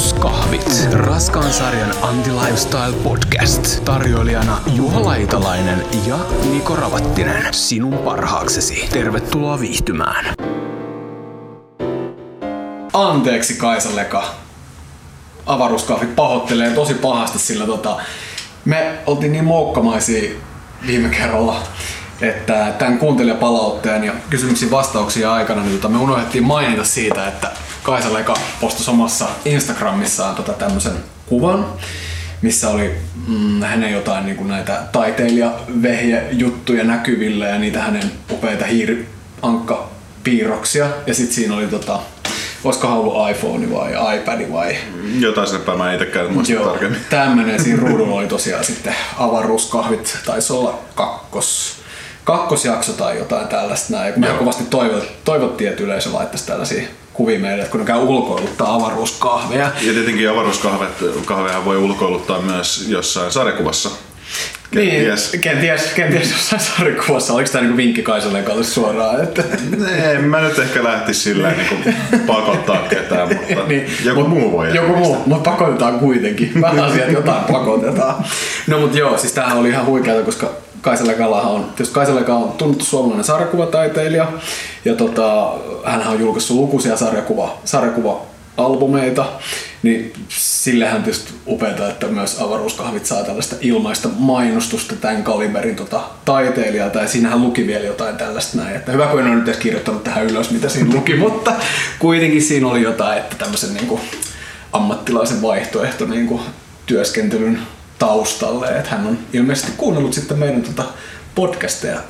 Avaruuskahvit. Raskaan sarjan Anti-Lifestyle Podcast. Tarjoilijana Juha Laitalainen ja Niko Ravattinen. Sinun parhaaksesi. Tervetuloa viihtymään. Anteeksi Kaisa Leka. Avaruuskahvit pahoittelee tosi pahasti, sillä tota, me oltiin niin moukkamaisia viime kerralla, että tämän kuuntelijapalautteen ja kysymyksiin vastauksia aikana niin tota, me unohdettiin mainita siitä, että Kaisa Leka postasi omassa Instagramissaan tota tämmöisen kuvan, missä oli mm, hänen jotain niin kuin näitä taiteilijavehje juttuja näkyvillä ja niitä hänen upeita hiiriankkapiirroksia. Ja sitten siinä oli tota, olisikohan ollut iPhone vai iPad vai... Jotain sinne päin mä itsekään muista Joo, tarkemmin. tämmönen. Siinä ruudulla oli tosiaan sitten avaruuskahvit, taisi olla kakkos, kakkosjakso tai jotain tällaista näin. Joo. kovasti toivot, toivottiin, että yleisö laittaisi tällaisia kuvia meille, että kun ne käy ulkoiluttaa avaruuskahveja. Ja tietenkin avaruuskahveja voi ulkoiluttaa myös jossain sarjakuvassa. Kenties. Niin, kenties, kenties jossain sarjakuvassa. Oliko tämä niinku vinkki Kaisalle kalle suoraan? Että... En mä nyt ehkä lähtisi sillä niin pakottaa ketään, mutta joku mut- muu voi. Joku muu, mutta pakotetaan kuitenkin. Vähän asiat jotain pakotetaan. No mut joo, siis tämähän oli ihan huikeata, koska Kaisa Lekalahan on, tietysti Kaisa Leka on tunnettu suomalainen sarjakuvataiteilija. Ja tota, hän on julkaissut lukuisia sarjakuva, sarjakuva-albumeita. Niin sillehän tietysti upeata, että myös avaruuskahvit saa tällaista ilmaista mainostusta tämän kaliberin tota, taiteilijalta. Ja siinähän luki vielä jotain tällaista näin. Että hyvä, kun en ole nyt edes kirjoittanut tähän ylös, mitä siinä luki, mutta kuitenkin siinä oli jotain, että tämmöisen niin kuin, ammattilaisen vaihtoehto niin kuin, työskentelyn taustalle. Että hän on ilmeisesti kuunnellut sitten meidän tota, podcasteja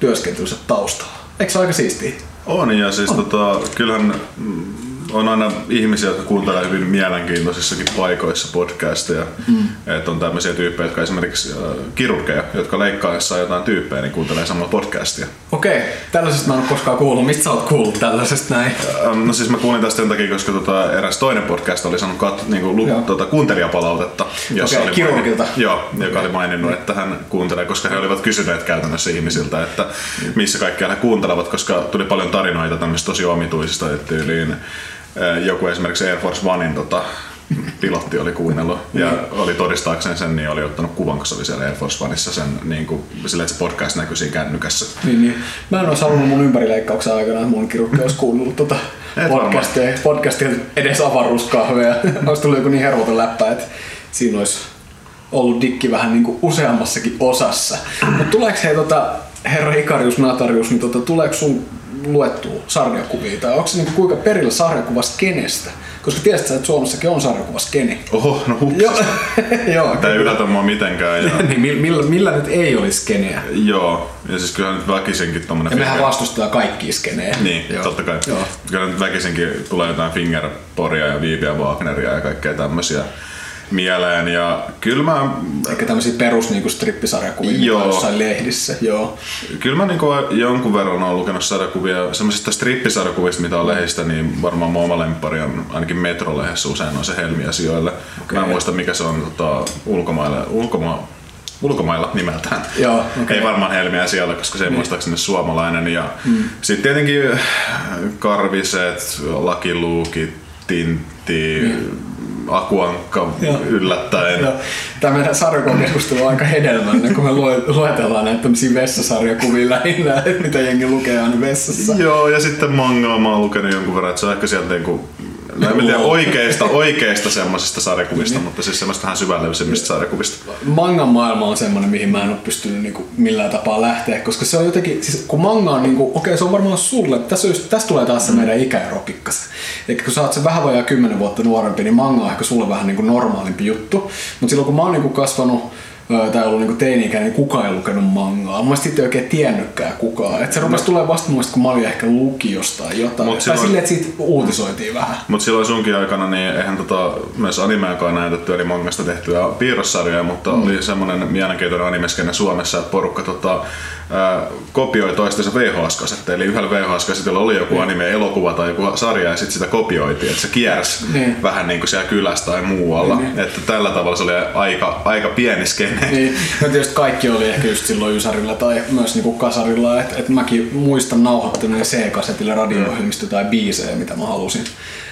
työskentelynsä taustalla. Eikö se ole aika siistiä? On ja siis tota, kyllähän mm, on aina ihmisiä, jotka kuuntelee hyvin mielenkiintoisissakin paikoissa podcasteja. Mm. Että on tämmöisiä tyyppejä, jotka esimerkiksi äh, kirurgeja, jotka leikkaessa jotain tyyppejä, niin kuuntelee samalla podcastia. Okei, tällaisesta mä en ole koskaan kuullut. Mistä sä oot kuullut tällaisesta näin? Ähm, No siis mä kuulin tästä sen takia, koska tota, eräs toinen podcast oli saanut kat, niinku, lu, tota, kuuntelijapalautetta. Okei, oli kirurgilta. maininnut- Joo, joka oli maininnut, että hän kuuntelee, koska he olivat kysyneet käytännössä ihmisiltä, että missä kaikkia he kuuntelevat, koska tuli paljon tarinoita tämmöistä tosi omituisista, että tyyliin äh, joku esimerkiksi Air Force Onein tota, pilotti oli kuunnellut ja oli todistaakseen sen, niin oli ottanut kuvan, kun se oli siellä Air Force Oneissa sen, niin kuin, sillä, että se podcast näkyi siinä kännykässä. Niin, niin. Mä en olisi halunnut mun ympärileikkauksen aikana, että mun kirurgi olisi kuunnellut tota podcastia, podcastia, edes avaruuskahveja. olisi tullut joku niin hervoton läppä, että siinä olisi ollut dikki vähän niin kuin useammassakin osassa. Mutta tuleeko hei tota, herra Ikarius Natarius, niin tota, tuleeko sun luettua sarjakuvia? Tai onko se niin kuinka perillä sarjakuvaskenestä? Koska tiedät sä, että Suomessakin on sarjakuvaskene. Oho, no hups. Joo, joo. Tämä ei yllätä mua mitenkään. Ja, niin, millä, millä, nyt ei olisi skeneä? joo, ja siis kyllähän nyt väkisinkin tommonen Ja mehän finger- vastustetaan kaikkia skenejä. Niin, Joo. totta kai. Joo. Kyllä nyt väkisinkin tulee jotain Fingerporia ja Viiviä Wagneria ja kaikkea tämmöisiä mieleen. Ja kyllä mä, Eikä tämmöisiä perus niinku strippisarjakuvia, Joo. jossain lehdissä. Joo. kyllä mä niinku jonkun verran olen lukenut sarjakuvia, semmoisista strippisarjakuvista, mitä on lehdistä, niin varmaan mun oma lemppari on ainakin Metrolehdessä usein on se Helmi-asioille. Okei. Mä en muista mikä se on tota, ulkomailla, ulkoma, ulkomailla nimeltään. Joo, okei. Ei varmaan Helmiä siellä, koska se ei muistaakseni suomalainen. Ja mm. sitten tietenkin äh, Karviset, Lakiluukit, Tintti, Akuankka Joo. yllättäen. Joo. Tämä meidän sarjakuvakeskustelu on aika hedelmällinen, kun me lue- luetellaan näitä tämmöisiä vessasarjakuvia lähinnä, että mitä jengi lukee aina vessassa. Joo, ja sitten mangaa mä oon lukenut jonkun verran, että se on ehkä sieltä niinku, en mä tiedä, oikeista, oikeista semmoisista sarjakuvista, mutta siis semmoista vähän syvällisemmistä sarjakuvista. Mangan maailma on semmoinen, mihin mä en ole pystynyt niinku millään tapaa lähteä, koska se on jotenkin, siis kun manga on niinku, okei se on varmaan sulle, tässä, just, tässä tulee taas se meidän ikäero pikkasen. Eli kun sä oot se vähän vajaa kymmenen vuotta nuorempi, niin manga on ehkä sulle vähän niinku normaalimpi juttu. Mutta silloin kun mä oon niinku kasvanut tai ollut niinku teini-ikäinen, niin kukaan ei lukenut mangaa. Mä sitten ei oikein tiennytkään kukaan. Et se rupesi tulee vasta muista, kun mä olin ehkä lukiosta tai jotain. Mut tai silloin- silleen, että siitä uutisoitiin vähän. Mutta silloin sunkin aikana niin eihän tota, myös animeakaan näytetty, eli mangasta tehtyä piirrossarjoja, mutta mm. oli semmoinen mielenkiintoinen animeskenne Suomessa, että porukka tota, ää, kopioi toistensa VHS-kasetteja. Eli yhdellä VHS-kasetilla oli joku anime-elokuva tai joku sarja ja sitten sitä kopioitiin, että se kiersi Niin. vähän niin kuin siellä kylässä tai muualla. Niin. Että tällä tavalla se oli aika, aika pieni skene. Niin, no tietysti kaikki oli ehkä just silloin Ysärillä tai myös niinku kasarilla, että et mäkin muistan nauhoittaneen C-kasetille radio-ohjelmisto tai biisejä, mitä mä halusin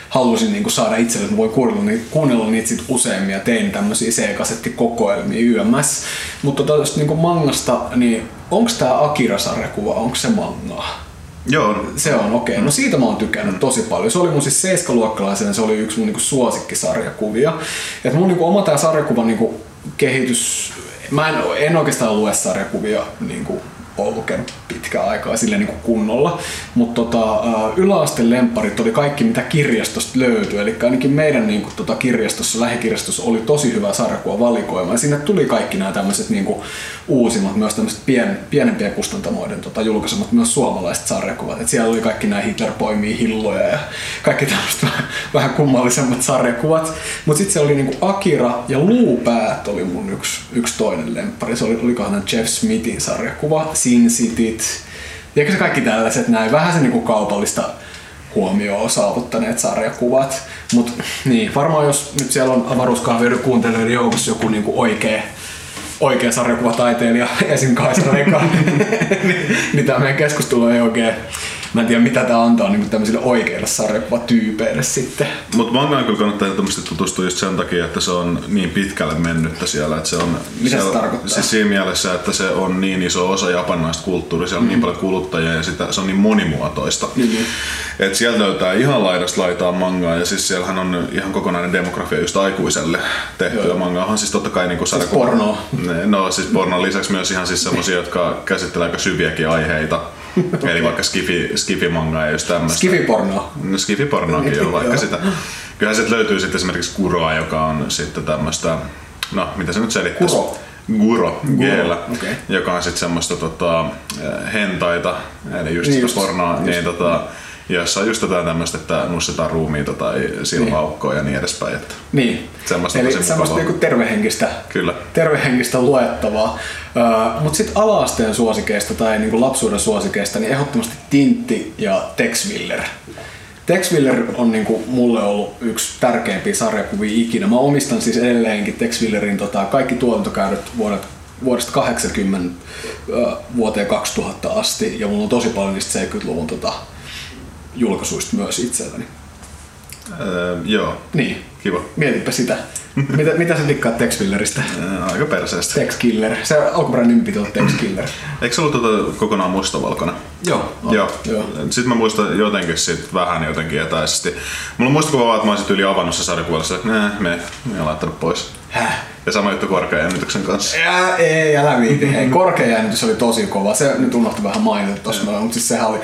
halusin niin saada itselle, että mä voin kuunnella, niin, kuunnella niitä sit useammin ja tein tämmöisiä C-kasettikokoelmia YMS. Mutta tota, niin mangasta, niin onko tämä Akira-sarjakuva, onko se mangaa? Joo. Se on okei. Okay. No siitä mä oon tykännyt tosi paljon. Se oli mun siis seiskaluokkalaisena, se oli yksi mun niinku suosikkisarjakuvia. Et mun niinku oma tää sarjakuva niinku kehitys, mä en, en oikeastaan lue sarjakuvia niinku ole lukenut pitkään aikaa sille niin kunnolla. Mutta tota, yläasteen lemparit oli kaikki mitä kirjastosta löytyi. Eli ainakin meidän niin kuin, tota, kirjastossa, lähikirjastossa oli tosi hyvä sarjakuva valikoima. Ja sinne tuli kaikki nämä tämmöiset niin kuin, uusimmat, myös tämmöiset pien, pienempien kustantamoiden tota, julkaisemat, myös suomalaiset sarjakuvat. Et siellä oli kaikki nämä Hitler poimii hilloja ja kaikki tämmöiset vähän, kummallisemmat sarjakuvat. Mutta sitten se oli niin kuin Akira ja Luupäät oli mun yksi, yksi toinen lemppari. Se oli, olikohan Jeff Smithin sarjakuva Sin Cityt, ja se kaikki tällaiset näin, vähän se niinku kaupallista huomioon saavuttaneet sarjakuvat. Mutta niin, varmaan jos nyt siellä on avaruuskahvioiden kuuntelijoiden joukossa joku niinku oikea, oikea sarjakuvataiteilija, esim. Kaisa Reika, niin, niin tämä meidän keskustelu ei oikein mä en tiedä mitä tämä antaa niin tämmöisille oikeille sarjakuvatyypeille sitten. Mutta mangaan kyllä kannattaa ehdottomasti tutustua just sen takia, että se on niin pitkälle mennyttä siellä. Että se on, mitä se, se tarkoittaa? Siis siinä mielessä, että se on niin iso osa japanilaista kulttuuria, siellä on mm. niin paljon kuluttajia ja sitä, se on niin monimuotoista. Mm-hmm. Et sieltä löytää ihan laidasta laitaa mangaa ja siis siellähän on ihan kokonainen demografia just aikuiselle tehtyä mangaahan. Siis totta kai niin kuin siis porno. No siis pornon lisäksi myös ihan siis semmosia, jotka käsittelee aika syviäkin aiheita. Eli vaikka skifi, skifimanga ja just tämmöistä. Skifiporno. No skifipornoakin jo, vaikka sitä. Kyllähän sieltä löytyy sitten esimerkiksi Kuroa, joka on sitten tämmöistä, no mitä se nyt selittäisi? Kuro. Guro, Gela, okay. joka on sitten semmoista tota, hentaita, eli just niin sitä pornoa, just, niin tota, jossa on just tätä tämmöistä, että nussetaan ruumiita tai silmäaukkoa niin. ja niin edespäin. Että niin. Semmoista Eli semmoista niinku tervehenkistä, Kyllä. tervehenkistä luettavaa. Uh, Mutta sitten alaasteen suosikeista tai niinku lapsuuden suosikeista, niin ehdottomasti Tintti ja Tex Willer. Tex Willer on niinku mulle ollut yksi tärkeimpiä sarjakuvia ikinä. Mä omistan siis edelleenkin Tex Willerin tota, kaikki tuotantokäydet vuodet vuodesta 80 vuoteen 2000 asti ja mulla on tosi paljon niistä 70-luvun tota, julkaisuista myös itselläni. Öö, joo. Niin. Kiva. Mietipä sitä. mitä, mitä sä tikkaat Tex Killeristä? Öö, aika perseestä. Tex Killer. Se alkuperäinen piti olla Tex Killer. Eikö se ollut tuota kokonaan mustavalkoinen? Joo. On. Joo. Joo. Sitten mä muistan jotenkin sit vähän jotenkin etäisesti. Mulla on muistikuva vaan, että mä olisin yli avannut se että me, me, me laittanut pois. Häh? Ja sama juttu korkean jännityksen kanssa. Ja, ei, älä viiti. Hei, korkea jännitys oli tosi kova. Se nyt unohtui vähän mainita tossa, mutta siis sehän oli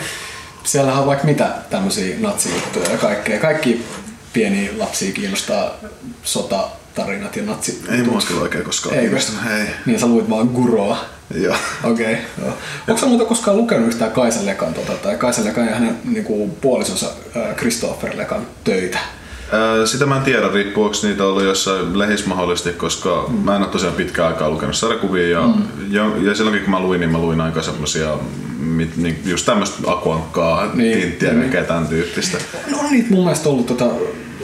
siellä on vaikka mitä tämmöisiä natsijuttuja ja kaikkea. Kaikki pieniä lapsia kiinnostaa sota, tarinat ja natsi. Ei mua kyllä oikein koskaan Eikö? Ei. Niin sä luit vaan Guroa. Joo. Okei. Okay, joo. Onko sä muuta koskaan lukenut yhtään Kaisa Lekan tota, tai Kaisa Lekan ja hänen niinku, puolisonsa äh, Christopher Lekan töitä? Sitä mä en tiedä, riippuuko niitä ollut jossain lehissä mahdollisesti, koska mm. mä en ole tosiaan pitkään aikaa lukenut sarjakuvia ja, mm. ja, ja silloinkin kun mä luin, niin mä luin aika semmosia niin, just tämmöistä akuankkaa, niin, tinttiä niin. kaikkea tämän tyyppistä. No on niitä mun mielestä ollut tota,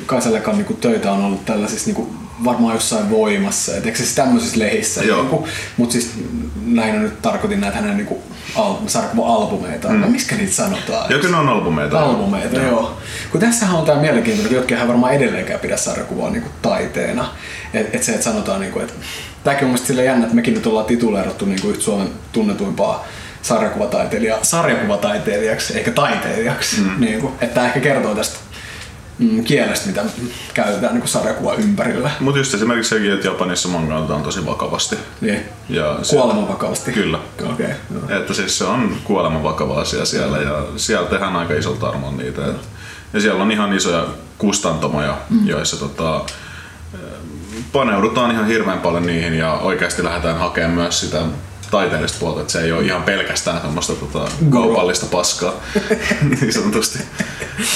Kaisalekan niinku töitä on ollut tällaisissa niinku, varmaan jossain voimassa, et eikö siis tämmöisissä lehissä, niinku, mutta siis näin nyt tarkoitin näitä hänen niinku, al- sarkuva-albumeita, mm. no, miskä niitä sanotaan? Joku ne on albumeita. Albumeita, joo. joo. Kun tässähän on tämä mielenkiintoinen, että jotkin varmaan edelleenkään pidä sarjakuvaa niinku taiteena. Että et se, että sanotaan, niinku, että tämäkin on mielestäni jännä, että mekin nyt ollaan tituleerattu niinku yhtä Suomen tunnetuimpaa sarjakuvataiteilija sarjakuvataiteilijaksi eikä taiteilijaksi. Mm. Niin kuin, että tämä ehkä kertoo tästä mm, kielestä, mitä käytetään niin sarjakuva ympärillä. Mutta just esimerkiksi sekin, että Japanissa manga otetaan tosi vakavasti. Niin. Ja kuoleman vakavasti. Kyllä. Okay, no. Että siis se on kuoleman vakava asia siellä ja siellä tehdään aika isolta armon niitä. Mm. Ja siellä on ihan isoja kustantamoja, mm. joissa tota, paneudutaan ihan hirveän paljon niihin ja oikeasti lähdetään hakemaan myös sitä taiteellista puolta, että se ei ole ihan pelkästään semmoista tota, kaupallista paskaa niin sanotusti.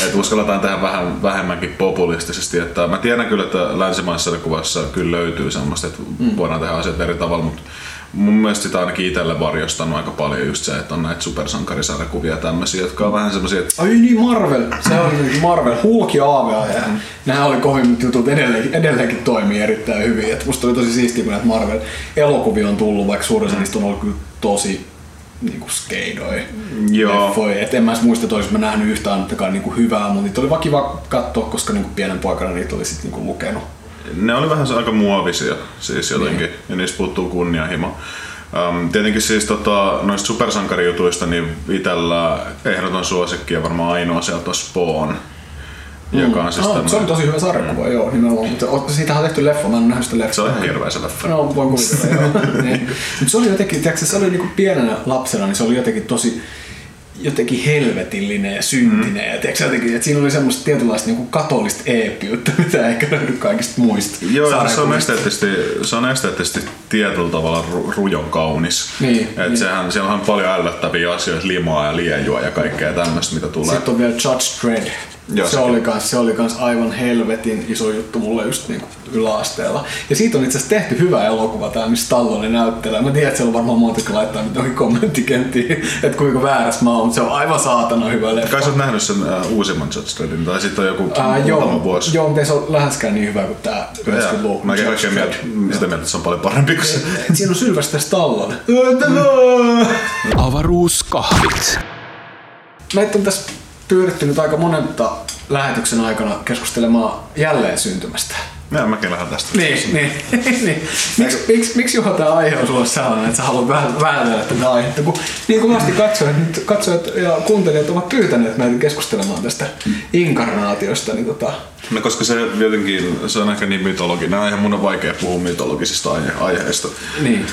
Että uskalletaan tehdä vähän vähemmänkin populistisesti. Että mä tiedän kyllä, että länsimaisessa kuvassa kyllä löytyy semmoista, että mm. voidaan tehdä asiat eri tavalla, mutta mun mielestä sitä ainakin itselle varjostanut aika paljon just se, että on näitä supersankarisarjakuvia tämmöisiä, jotka on vähän semmoisia, että... Ai niin, Marvel. Se on niin Marvel. Hulk ja AVA. Ja nämä oli kovimmat jutut. Edelleenkin, edelleenkin toimii erittäin hyvin. Et musta oli tosi siistiä, kun näitä Marvel-elokuvia on tullut, vaikka suurin mm. niistä on ollut kyllä tosi niinku skeidoi Joo. leffoja. Et en mä edes muista, että mä nähnyt yhtään ainakaan niinku hyvää, mutta niitä oli vaan kiva katsoa, koska niinku pienen poikana niitä oli sit niinku lukenut. Ne oli vähän aika muovisia siis jotenkin, niin. ja niistä puuttuu kunnianhimo. Um, tietenkin siis tota, noista supersankarijutuista niin itellä ehdoton suosikki ja varmaan ainoa sieltä on Spawn. Mm. Joka on siis ah, se on tosi hyvä sarjakuva, mm. joo, nimenomaan. Mutta siitä on tehty leffa, mä en nähnyt sitä leffa. Se on ihan hirveä se leffa. No, voin kuvitella, joo. niin. Mutta se oli jotenkin, tiedätkö, se oli niinku pienenä lapsena, niin se oli jotenkin tosi jotenkin helvetillinen ja syntinen. Mm. Ja tiedätkö, jotenkin, että siinä oli semmoista tietynlaista niin katolista eeppiyttä, mitä ehkä löydy kaikista muista. Joo, se on, esteettisesti, se on esteettisesti tietyllä tavalla ru, rujon kaunis. Niin, Et niin. Sehän, siellä on paljon ällöttäviä asioita, limaa ja liejua ja kaikkea tämmöistä, mitä tulee. Sitten on vielä Judge Dredd. Joo, se, oli kans, se oli kans aivan helvetin iso juttu mulle just niinku yläasteella. Ja siitä on itse asiassa tehty hyvä elokuva tää, missä Stallone näyttelee. Mä tiedän, että siellä on varmaan monta, jotka laittaa nyt johonkin kommenttikenttiin, että kuinka väärässä mä oon, mutta se on aivan saatana hyvä leffa. Kai sä oot nähnyt sen uh, uusimman Judge tai sitten on joku Ää, muutama joo, vuosi. joo, mutta ei se ole läheskään niin hyvä kuin tää 90-luvun. Mäkin Judge oikein mieltä, sitä mieltä, että se on paljon parempi kuin se. Siinä on Sylvester Stallone. Avaruuskahvit. Meitä on tässä pyydetty nyt aika monenta lähetyksen aikana keskustelemaan jälleen syntymästä. Ja mäkin lähden tästä. Niin, niin. niin. Miksi, miksi, miksi Juha tämä aihe on sulle sellainen, että sä haluat vähän väännellä tätä aihetta? Kun niin kovasti katsojat, nyt katsojat ja kuuntelijat ovat pyytäneet meitä keskustelemaan tästä inkarnaatiosta, niin tota, No koska se jotenkin, se on ehkä niin mytologinen. Ihan mun on vaikea puhua mytologisista aihe- aiheista. niin.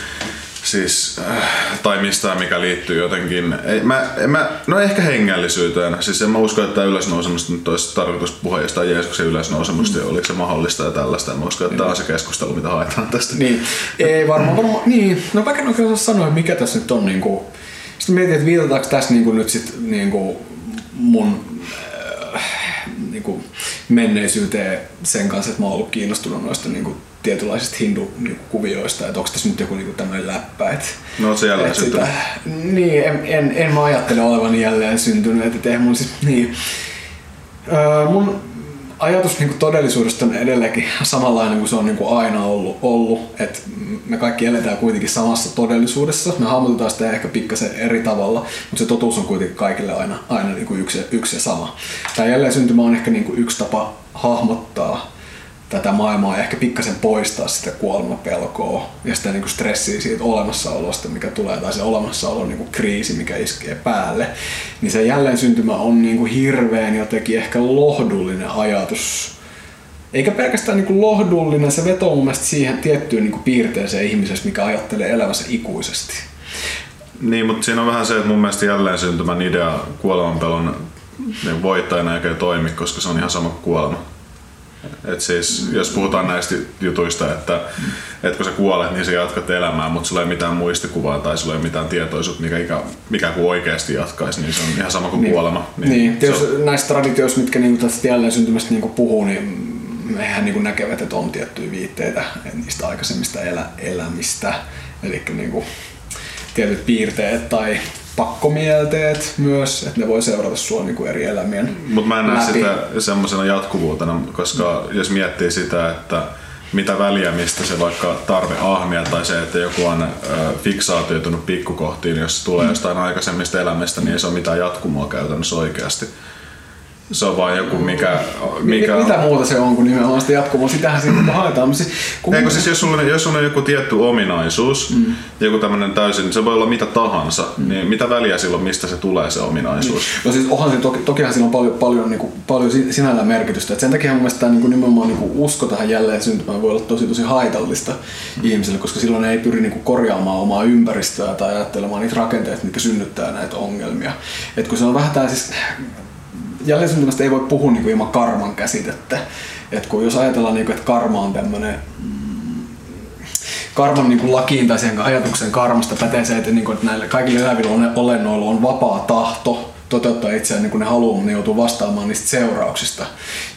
Siis, äh, tai mistään mikä liittyy jotenkin, ei, mä, mä, no ehkä hengellisyyteen. Siis en mä usko, että ylösnousemusta nyt olisi tarkoitus puhua jostain Jeesuksen ylösnousemusta ja oliko se mahdollista ja tällaista. En mä usko, että tämä on se keskustelu, mitä haetaan tästä. Niin, ei varmaan, varmaan, niin. No mä en oikein osaa sanoa, mikä tässä nyt on niinku, sitten mietin, että viitataanko tässä niinku nyt sit niinku mun äh, niinku menneisyyteen sen kanssa, että mä oon ollut kiinnostunut noista niinku tietynlaisista hindu-kuvioista, että onko tässä nyt joku niinku tämmöinen läppä, että No sä jälleen et syntynyt? Niin, en, en, en mä ajattele olevan jälleen syntynyt, että eihän mun siis, niin. Öö, mun ajatus niin todellisuudesta on edelleenkin samanlainen kuin se on niin kuin aina ollut, ollut. että me kaikki eletään kuitenkin samassa todellisuudessa. Me hahmotetaan sitä ehkä pikkasen eri tavalla, mutta se totuus on kuitenkin kaikille aina, aina niin kuin yksi, yksi ja sama. Tämä jälleen syntymä on ehkä niin kuin yksi tapa hahmottaa tätä maailmaa ehkä pikkasen poistaa sitä kuolemapelkoa ja sitä niin kuin stressiä siitä olemassaolosta, mikä tulee, tai se olemassaolon niin kuin kriisi, mikä iskee päälle, niin se jälleen syntymä on niin kuin hirveän jotenkin ehkä lohdullinen ajatus. Eikä pelkästään niin kuin lohdullinen, se vetoo mun mielestä siihen tiettyyn niin kuin piirteeseen ihmisessä, mikä ajattelee elämänsä ikuisesti. Niin, mutta siinä on vähän se, että mun mielestä jälleen syntymän idea kuolemanpelon voittajana eikä toimi, koska se on ihan sama kuin kuolema. Et siis, jos puhutaan näistä jutuista, että, että kun sä kuolet, niin sä jatkat elämää, mutta sulla ei mitään muistikuvaa tai sulla ei mitään tietoisuutta, mikä, mikä, mikä kuin oikeasti jatkaisi, niin se on ihan sama kuin Niin. kuolema. Niin, se jos on- näistä traditioista, mitkä niinku tästä jälleen syntymästä niinku puhuu, niin mehän niinku näkevät, että on tiettyjä viitteitä niistä aikaisemmista elä, elämistä. Eli niinku tietyt piirteet tai pakkomielteet myös, että ne voi seurata sua niinku eri elämien Mutta mä en näe läpi. sitä semmoisena jatkuvuutena, koska jos miettii sitä, että mitä väliä, mistä se vaikka tarve ahmia tai se, että joku on ö, fiksaatioitunut pikkukohtiin, jos tulee jostain aikaisemmista elämistä, niin ei se ole mitään jatkumoa käytännössä oikeasti. Se on vaan joku, mikä... mikä Mitä muuta se on kuin nimenomaan sitä jatkumoa? Sitähän niinku haetaan. Siis, kun Eikö siis jos sulla, on- jos sulla on joku tietty ominaisuus, mm. joku tämmöinen täysin, se voi olla mitä tahansa, mm. niin mitä väliä silloin, mistä se tulee se ominaisuus? No siis onhan se, toki, tokihan sillä on paljon, paljon, niin kuin, paljon si- sinällään merkitystä. Et sen takia mun mielestä tämä niin kuin, nimenomaan niin kuin usko tähän jälleen syntymään voi olla tosi tosi haitallista mm. ihmiselle, koska silloin ei pyri niin kuin, korjaamaan omaa ympäristöä tai ajattelemaan niitä rakenteita, mitkä synnyttää näitä ongelmia. Et kun se on vähän tää siis, jälleen syntymästä ei voi puhua niin kuin, ilman karman käsitettä. Et kun jos ajatellaan, niin kuin, että karma on tämmöinen karman niin kuin lakiin tai siihen ajatukseen karmasta pätee se, että, niin kuin, että näillä kaikilla elävillä ole- olennoilla on vapaa tahto toteuttaa itseään niin kuin ne haluaa, mutta ne joutuu vastaamaan niistä seurauksista.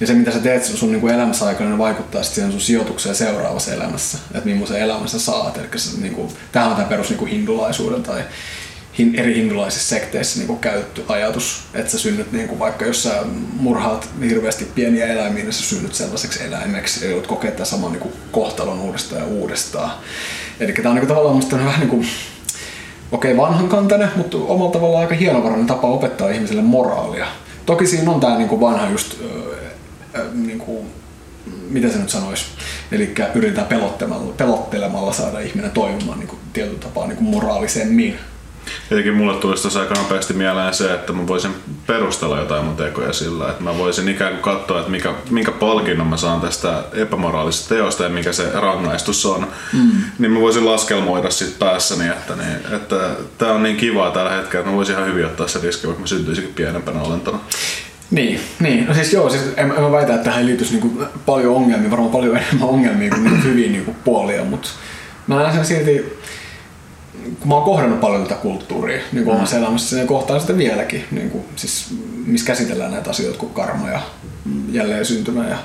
Ja se, mitä sä teet sun niin elämässä aikana, ne vaikuttaa sitten sun sijoitukseen seuraavassa elämässä, että millaisen elämässä saat. Eli niin kuin, on tämä perus niin kuin hindulaisuuden tai hin, eri hindulaisissa sekteissä niin käytetty ajatus, että sä synnyt niin kuin vaikka jos sä murhaat hirveästi pieniä eläimiä, niin sä synnyt sellaiseksi eläimeksi ja joudut kokea tämän saman niin kuin kohtalon uudestaan ja uudestaan. Eli tämä on niin kuin, tavallaan musta vähän niin kuin, okei okay, vanhankantainen, mutta omalla tavallaan aika hienovarainen tapa opettaa ihmiselle moraalia. Toki siinä on tämä niin kuin vanha just, äh, äh, niin kuin, mitä se nyt sanoisi, eli yritetään pelottelemalla, pelottelemalla saada ihminen toimimaan niin kuin, tietyllä tapaa niin kuin moraalisemmin Tietenkin mulle tulisi tuossa aika nopeasti mieleen se, että mä voisin perustella jotain mun tekoja sillä, että mä voisin ikään kuin katsoa, että mikä, minkä palkinnon mä saan tästä epämoraalisesta teosta ja mikä se rangaistus on. Mm. Niin mä voisin laskelmoida sit päässäni, että, niin, että tää on niin kivaa tällä hetkellä, että mä voisin ihan hyvin ottaa se riski, vaikka mä syntyisikin pienempänä olentona. Niin, niin. No siis joo, siis en, en mä väitä, että tähän liittyisi niinku paljon ongelmia, varmaan paljon enemmän ongelmia kuin niinku hyviä niinku puolia, mutta mä näen sen silti kun mä oon kohdannut paljon tätä kulttuuria niin kuin omassa elämässä ja kohtaan sitä vieläkin, niin kuin, siis, missä käsitellään näitä asioita kuin karma ja jälleen syntymä ja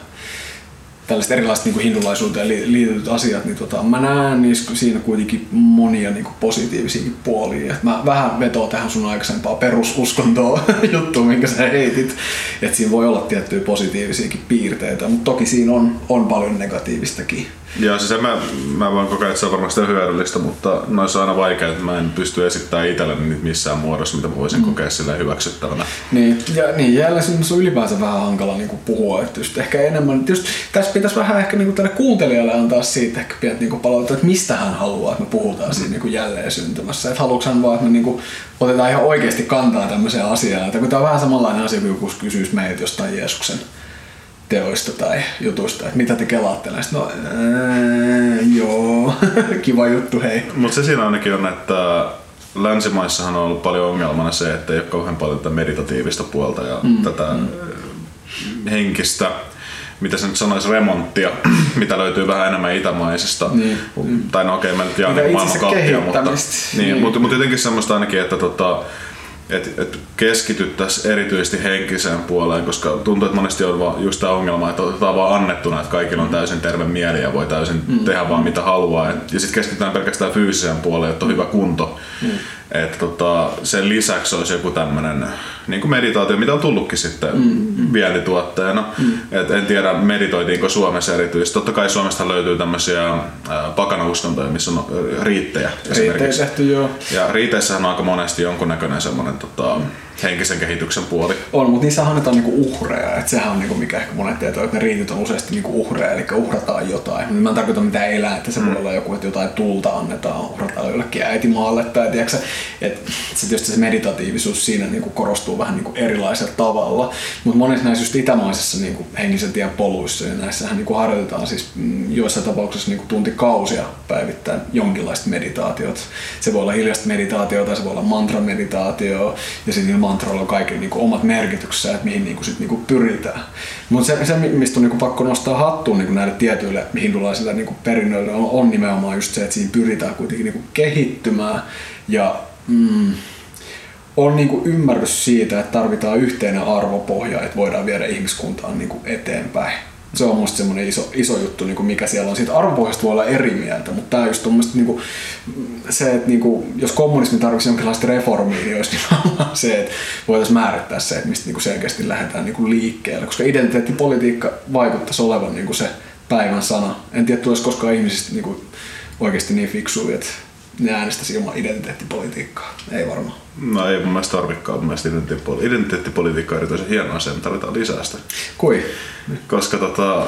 tällaiset erilaiset niin kuin hindulaisuuteen liitetyt asiat, niin tota, mä näen niissä, siinä kuitenkin monia niin kuin positiivisia puolia. Et mä vähän vetoa tähän sun aikaisempaa perususkontoa juttuun, minkä sä heitit. Että siinä voi olla tiettyjä positiivisiakin piirteitä, mutta toki siinä on, on paljon negatiivistakin. Joo, siis mä, mä voin kokea, että se on varmasti hyödyllistä, mutta noissa on aina vaikea, että mä en pysty esittämään itselleni niitä missään muodossa, mitä mä voisin mm. kokea sillä hyväksyttävänä. Niin, ja niin, jälleen se on ylipäänsä vähän hankala niin kuin puhua, että just ehkä enemmän, just, tässä pitäisi vähän ehkä niin kuin tälle kuuntelijalle antaa siitä ehkä pientä niin palautetta, että mistä hän haluaa, että me puhutaan siinä niin kuin jälleen syntymässä. Että haluatko hän vaan, että me niin kuin otetaan ihan oikeasti kantaa tämmöiseen asiaan, että kun tämä on vähän samanlainen asia, kun joku kysyisi meitä jostain Jeesuksen teoista tai jutuista, että mitä te kelaatte näistä. No, ää, joo, kiva juttu, hei. Mutta se siinä ainakin on, että länsimaissahan on ollut paljon ongelmana se, että ei ole kauhean paljon tätä meditatiivista puolta ja mm, tätä mm. henkistä mitä se nyt sanoisi, remonttia, mitä löytyy vähän enemmän itämaisesta. Niin. Tai no okei, okay, mä nyt jaan niin maailman mutta, niin, niin. mutta, mutta jotenkin semmoista ainakin, että tota, että et keskityttäisiin erityisesti henkiseen puoleen, koska tuntuu, että monesti on vaan just tämä ongelma, että otetaan vaan annettuna, että kaikilla on täysin terve mieli ja voi täysin mm. tehdä vaan mitä haluaa. Et, ja sitten keskitytään pelkästään fyysiseen puoleen, että on hyvä kunto. Mm. Että tota, sen lisäksi olisi joku tämmöinen niin kuin meditaatio, mitä on tullutkin sitten mm. vientituotteena. Mm. Et en tiedä, meditoitiinko Suomessa erityisesti. Totta kai Suomesta löytyy tämmöisiä pakanauskontoja, missä on riittejä. Riittejä tehty, joo. Ja riiteissähän on aika monesti jonkunnäköinen semmoinen tota, henkisen kehityksen puoli. On, mutta niissä annetaan niinku uhreja. Et sehän on niinku, mikä ehkä monet tietää, että ne riitit on useasti niinku uhreja, eli uhrataan jotain. Mä en tarkoita mitään elää, että se mm. voi olla joku, että jotain tulta annetaan, uhrataan jollekin äitimaalle tai tiedätkö, että sit just se meditatiivisuus siinä niinku korostuu vähän niinku erilaisella tavalla. Mutta monissa näissä just itämaisissa niinku henkisen tien poluissa, ja näissähän niinku harjoitetaan siis mm, joissain tapauksissa niinku tuntikausia päivittäin jonkinlaista meditaatiota. Se voi olla hiljaista meditaatiota, se voi olla mantra-meditaatio, ja sitten mantroilla on kaikki niin kuin omat merkityksensä, että mihin niin kuin, sit, niin kuin pyritään. Mutta se, se, mistä on niin kuin pakko nostaa hattuun niin kuin näille tietyille hindulaisille niin kuin perinnöille, on, on nimenomaan just se, että siinä pyritään kuitenkin niin kuin kehittymään ja mm, on niin kuin ymmärrys siitä, että tarvitaan yhteinen arvopohja, että voidaan viedä ihmiskuntaa niin kuin eteenpäin se on musta semmoinen iso, iso juttu, niin kuin mikä siellä on. Siitä arvopohjasta voi olla eri mieltä, mutta tämä just on niin kuin, se, että niin kuin, jos kommunismi tarvitsisi jonkinlaista reformia, niin olisi se, että voitaisiin määrittää se, että mistä niin kuin selkeästi lähdetään niin kuin liikkeelle. Koska identiteettipolitiikka vaikuttaisi olevan niin kuin se päivän sana. En tiedä, tulisi koskaan ihmisistä niin kuin, oikeasti niin fiksuja, että ne äänestäisi ilman identiteettipolitiikkaa. Ei varmaan. No ei mun mielestä tarvikaan. Mun mielestä identiteettipoli- identiteettipolitiikka on erityisen hienoa, sen tarvitaan lisää sitä. Kui? Koska tota...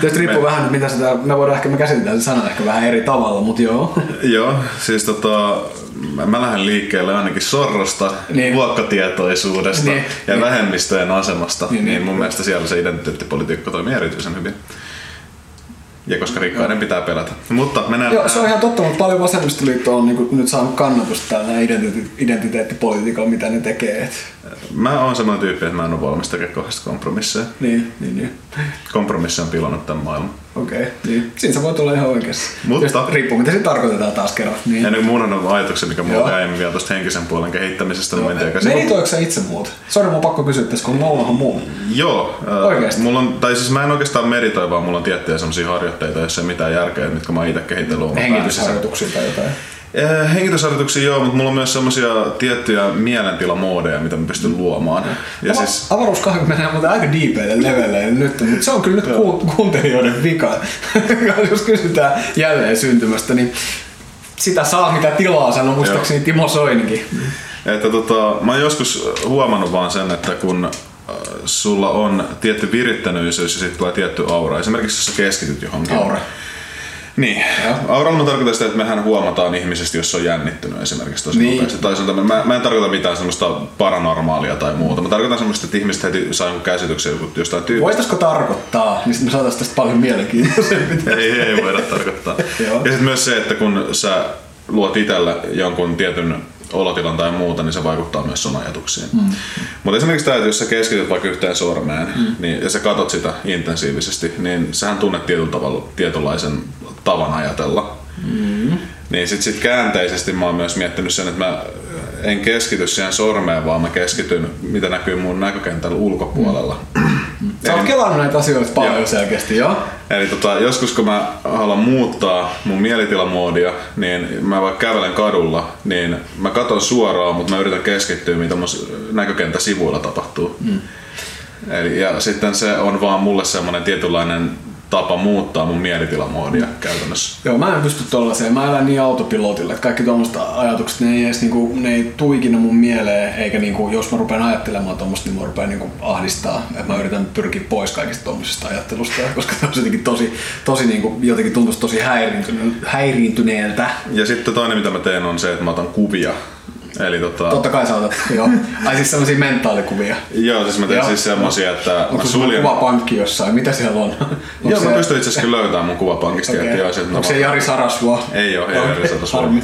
Tietysti riippuu me... vähän, mitä sitä, me voidaan ehkä, me käsitellään se sana ehkä vähän eri tavalla, mutta joo. joo, siis tota, mä, mä lähden liikkeelle ainakin sorrosta, niin. luokkatietoisuudesta niin. ja niin. vähemmistöjen asemasta, niin, niin, niin mun mielestä siellä se identiteettipolitiikka toimii erityisen hyvin. Ja koska rikkaiden pitää pelätä. Mutta mennään... Joo, se on ihan totta, mutta paljon vasemmistoliitto on niin nyt saanut kannatusta tällä identite- identiteettipolitiikalla, mitä ne tekee. Mä oon semmoinen tyyppi, että mä en ole valmis tekemään kohdasta kompromisseja. Niin, niin, niin. Kompromissi on pilannut tämän maailman. Okei, okay, niin. Siinä sä voit olla ihan oikeassa. Mutta- Just riippuu mitä se tarkoitetaan taas kerran. Niin. Ennen kuin mun on ajatuksen, mikä Joo. mulla jäi vielä tuosta henkisen puolen kehittämisestä, mä. Se- Meditoiko sä itse muut? Sori, mun on pakko kysyä tässä, kun mulla on muu. Joo. äh, Oikeesti? Mulla on, tai siis mä en oikeastaan meditoi, vaan mulla on tiettyjä sellaisia harjoitteita, joissa ei mitään järkeä, mitkä mä oon itse kehitellyt. Hengitysharjoituksia tai jotain. Eh, Hengitysharjoituksia joo, mutta mulla on myös semmosia tiettyjä mielentilamoodeja, mitä mä pystyn luomaan. Ja Ava- siis, Avaruuskahvi menee muuten aika diipeille leveleille nyt, mutta se on kyllä nyt ku- kuuntelijoiden vika. Jos kysytään jälleen syntymästä, niin sitä saa mitä tilaa, sanoi muistaakseni Timo Soinikin. että tota, mä oon joskus huomannut vaan sen, että kun äh, sulla on tietty virittänyisyys ja sitten tulee tietty aura. Esimerkiksi jos sä keskityt johonkin. Aura. Niin. Auralla mä tarkoitan sitä, että mehän huomataan ihmisestä, jos se on jännittynyt esimerkiksi tosi Niin. nopeasti. Tai tämmönen- mä, mä, en tarkoita mitään semmoista paranormaalia tai muuta. Mä tarkoitan semmoista, että ihmiset heti saa jonkun käsityksen jostain tyypistä. Voitaisko tarkoittaa, niin sitten me saataisiin tästä paljon mielenkiintoisempi. ei, ei voida tarkoittaa. Ja sitten myös se, että kun sä luot itselle jonkun tietyn olotilan tai muuta, niin se vaikuttaa myös sun ajatuksiin. Mm. Mutta esimerkiksi tämä, että jos sä keskityt vaikka yhteen sormeen mm. niin, ja sä katot sitä intensiivisesti, niin sähän tunnet tietyllä tavalla tietynlaisen tavan ajatella. Mm. Niin sit, sit käänteisesti mä oon myös miettinyt sen, että mä en keskity siihen sormeen, vaan mä keskityn, mitä näkyy mun näkökentällä ulkopuolella. Sä oot kelannut näitä asioita paljon Joo. selkeästi, joo? Eli tota, joskus kun mä haluan muuttaa mun mielitilamoodia, niin mä vaikka kävelen kadulla, niin mä katon suoraan, mutta mä yritän keskittyä, mitä mun näkökenttä sivuilla tapahtuu. Mm. Eli, ja sitten se on vaan mulle semmoinen tietynlainen tapa muuttaa mun mielitilamoodia käytännössä. Joo, mä en pysty tollaiseen. Mä elän niin autopilotilla, että kaikki tuommoista ajatukset, ne ei edes niinku, ne ei tuu ikinä mun mieleen, eikä niinku, jos mä rupean ajattelemaan tuommoista, niin mä rupean niinku ahdistaa. Et mä yritän pyrkiä pois kaikista tuommoisesta ajattelusta, koska se on jotenkin tosi, tosi niinku, jotenkin tuntuisi tosi häiriintyne- häiriintyneeltä. Ja sitten toinen mitä mä teen on se, että mä otan kuvia. Eli tota, Totta kai sä otat, joo. Ai siis semmosia mentaalikuvia. joo, siis mä teen Joo. siis semmosia, että mä Onko sulla suljen... kuvapankki jossain? Mitä siellä on? Onko Joo, se- mä pystyn itse asiassa löytämään mun kuvapankista. Okay. Joo, sieltä mä Onko se Jari Sarasvuo? Ei ole, ei Jari Sarasvuo. harmi.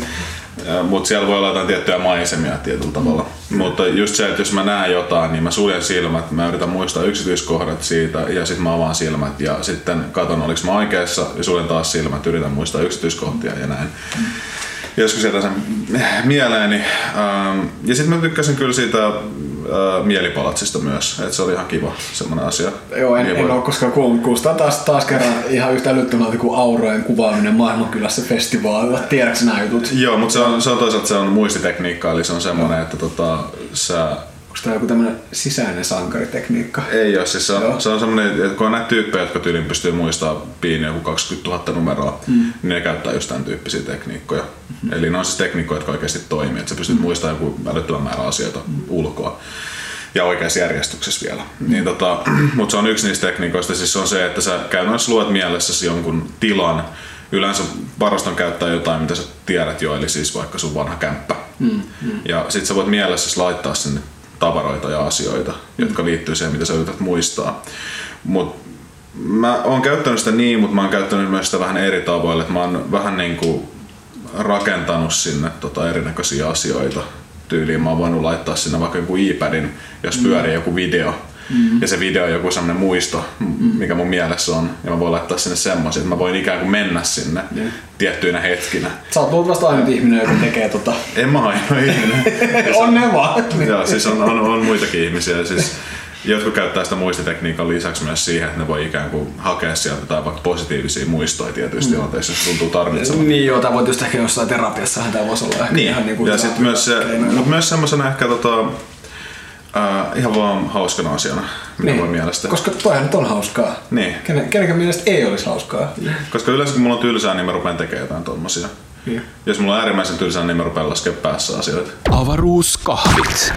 Mutta siellä voi olla jotain tiettyjä maisemia tietyllä tavalla. Mutta just se, että jos mä näen jotain, niin mä suljen silmät, mä yritän muistaa yksityiskohdat siitä ja sitten mä avaan silmät ja sitten katon, oliko mä oikeassa ja suljen taas silmät, yritän muistaa yksityiskohtia ja näin. Joskus jätän sen mieleeni. Ähm, ja sitten mä tykkäsin kyllä siitä äh, mielipalatsista myös, että se oli ihan kiva semmoinen asia. Joo, en, Niin en voi- ole koskaan kuullut. Kuulostaa taas, taas kerran ihan yhtä älyttömältä kuin aurojen kuvaaminen maailmankylässä festivaalilla. Tiedätkö nämä jutut? Joo, mutta se on, se on toisaalta se on muistitekniikka, eli se on semmoinen, että tota, sä Onko tämä joku tämmöinen sisäinen sankaritekniikka? Ei ole, siis se Joo. on, se on semmoinen, että kun on näitä tyyppejä, jotka tyylin pystyy muistamaan piini joku 20 000 numeroa, mm. niin ne käyttää just tämän tyyppisiä tekniikkoja. Mm. Eli ne on siis tekniikkoja, jotka oikeasti toimii, että sä pystyt mm. muistamaan joku älyttömän määrä asioita mm. ulkoa ja oikeassa järjestyksessä vielä. Mm. Niin tota, mutta se on yksi niistä tekniikoista, siis se on se, että sä käytännössä luet mielessäsi jonkun tilan, yleensä parasta on käyttää jotain, mitä sä tiedät jo, eli siis vaikka sun vanha kämppä. Mm. Ja sit sä voit mielessäsi laittaa sinne tavaroita ja asioita, jotka liittyy siihen, mitä sä yrität muistaa. Mut mä oon käyttänyt sitä niin, mutta mä oon käyttänyt myös sitä vähän eri tavoilla. Mä oon vähän niin kuin rakentanut sinne tota erinäköisiä asioita. Tyyliin mä oon voinut laittaa sinne vaikka joku iPadin, jos pyörii joku video. Mm. Ja se video on joku semmoinen muisto, mm. mikä mun mielessä on. Ja mä voin laittaa sinne semmoisia, että mä voin ikään kuin mennä sinne Niin. tiettyinä hetkinä. Sä oot luultavasti ainut ihminen, joka tekee tota. En mä ainoa ihminen. on ne vaan. Joo, siis on, on, on muitakin ihmisiä. Siis jotkut käyttää sitä muistitekniikan lisäksi myös siihen, että ne voi ikään kuin hakea sieltä jotain vaikka positiivisia muistoja tietyissä mm. tilanteissa, jos tuntuu tarvitsevan. Niin joo, tää voit just ehkä jossain terapiassahan tää voisi olla ehkä Niin, ihan niinku ja sitten myös, se, keinoina. mut myös semmoisena ehkä tota, äh, ihan vaan hauskana asiana, mikä voi mielestä. Koska toihan nyt on hauskaa. Niin. Kenen, kenenkään mielestä ei olisi hauskaa. Koska yleensä kun mulla on tylsää, niin mä rupean tekemään jotain tommosia. Niin. Jos mulla on äärimmäisen tylsää, niin mä rupean laskemaan päässä asioita. Avaruuskahvit.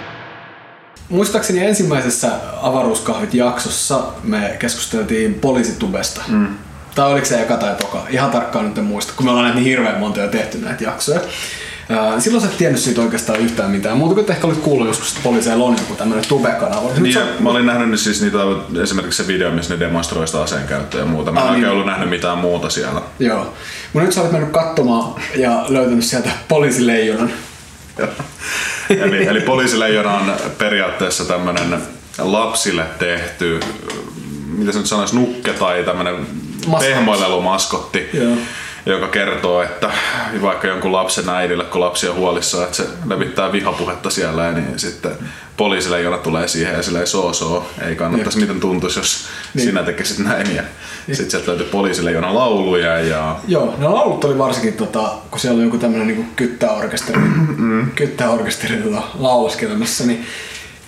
Muistaakseni ensimmäisessä avaruuskahvit-jaksossa me keskusteltiin poliisitubesta. Mm. Tai oliko se eka tai toka? Ihan tarkkaan nyt en muista, kun me ollaan näitä niin hirveän monta jo tehty näitä jaksoja. Silloin sä et tiennyt siitä oikeastaan yhtään mitään. Muuta kuin ehkä olit kuullut joskus, että poliiseilla on joku tämmönen tube-kanava. Niin, sä- mä olin nähnyt niin siis niitä, esimerkiksi se video, missä ne demonstroi sitä aseen käyttöä ja muuta. Mä en Ah, oikein niin. ollut nähnyt mitään muuta siellä. Joo. Mutta nyt sä olet mennyt katsomaan ja löytänyt sieltä poliisileijonan. eli, eli poliisileijona on periaatteessa tämmönen lapsille tehty, mitä se nyt sanoisi, nukke tai Maskotti. pehmoilelumaskotti, Joo. Joka kertoo, että vaikka jonkun lapsen äidille, kun lapsi on huolissaan, että se levittää vihapuhetta siellä, niin sitten poliisille jona tulee siihen ja sillä ei soo soo, ei kannattaisi, miten tuntuisi, jos Niin. sinä tekisit näin. Ja sitten sieltä löytyi poliisille jona lauluja ja Joo, no laulut oli varsinkin, tota, kun siellä on joku tämmönen niinku kyttäorkesteri, kyttäorkesteri tota, laulaskelemassa, niin,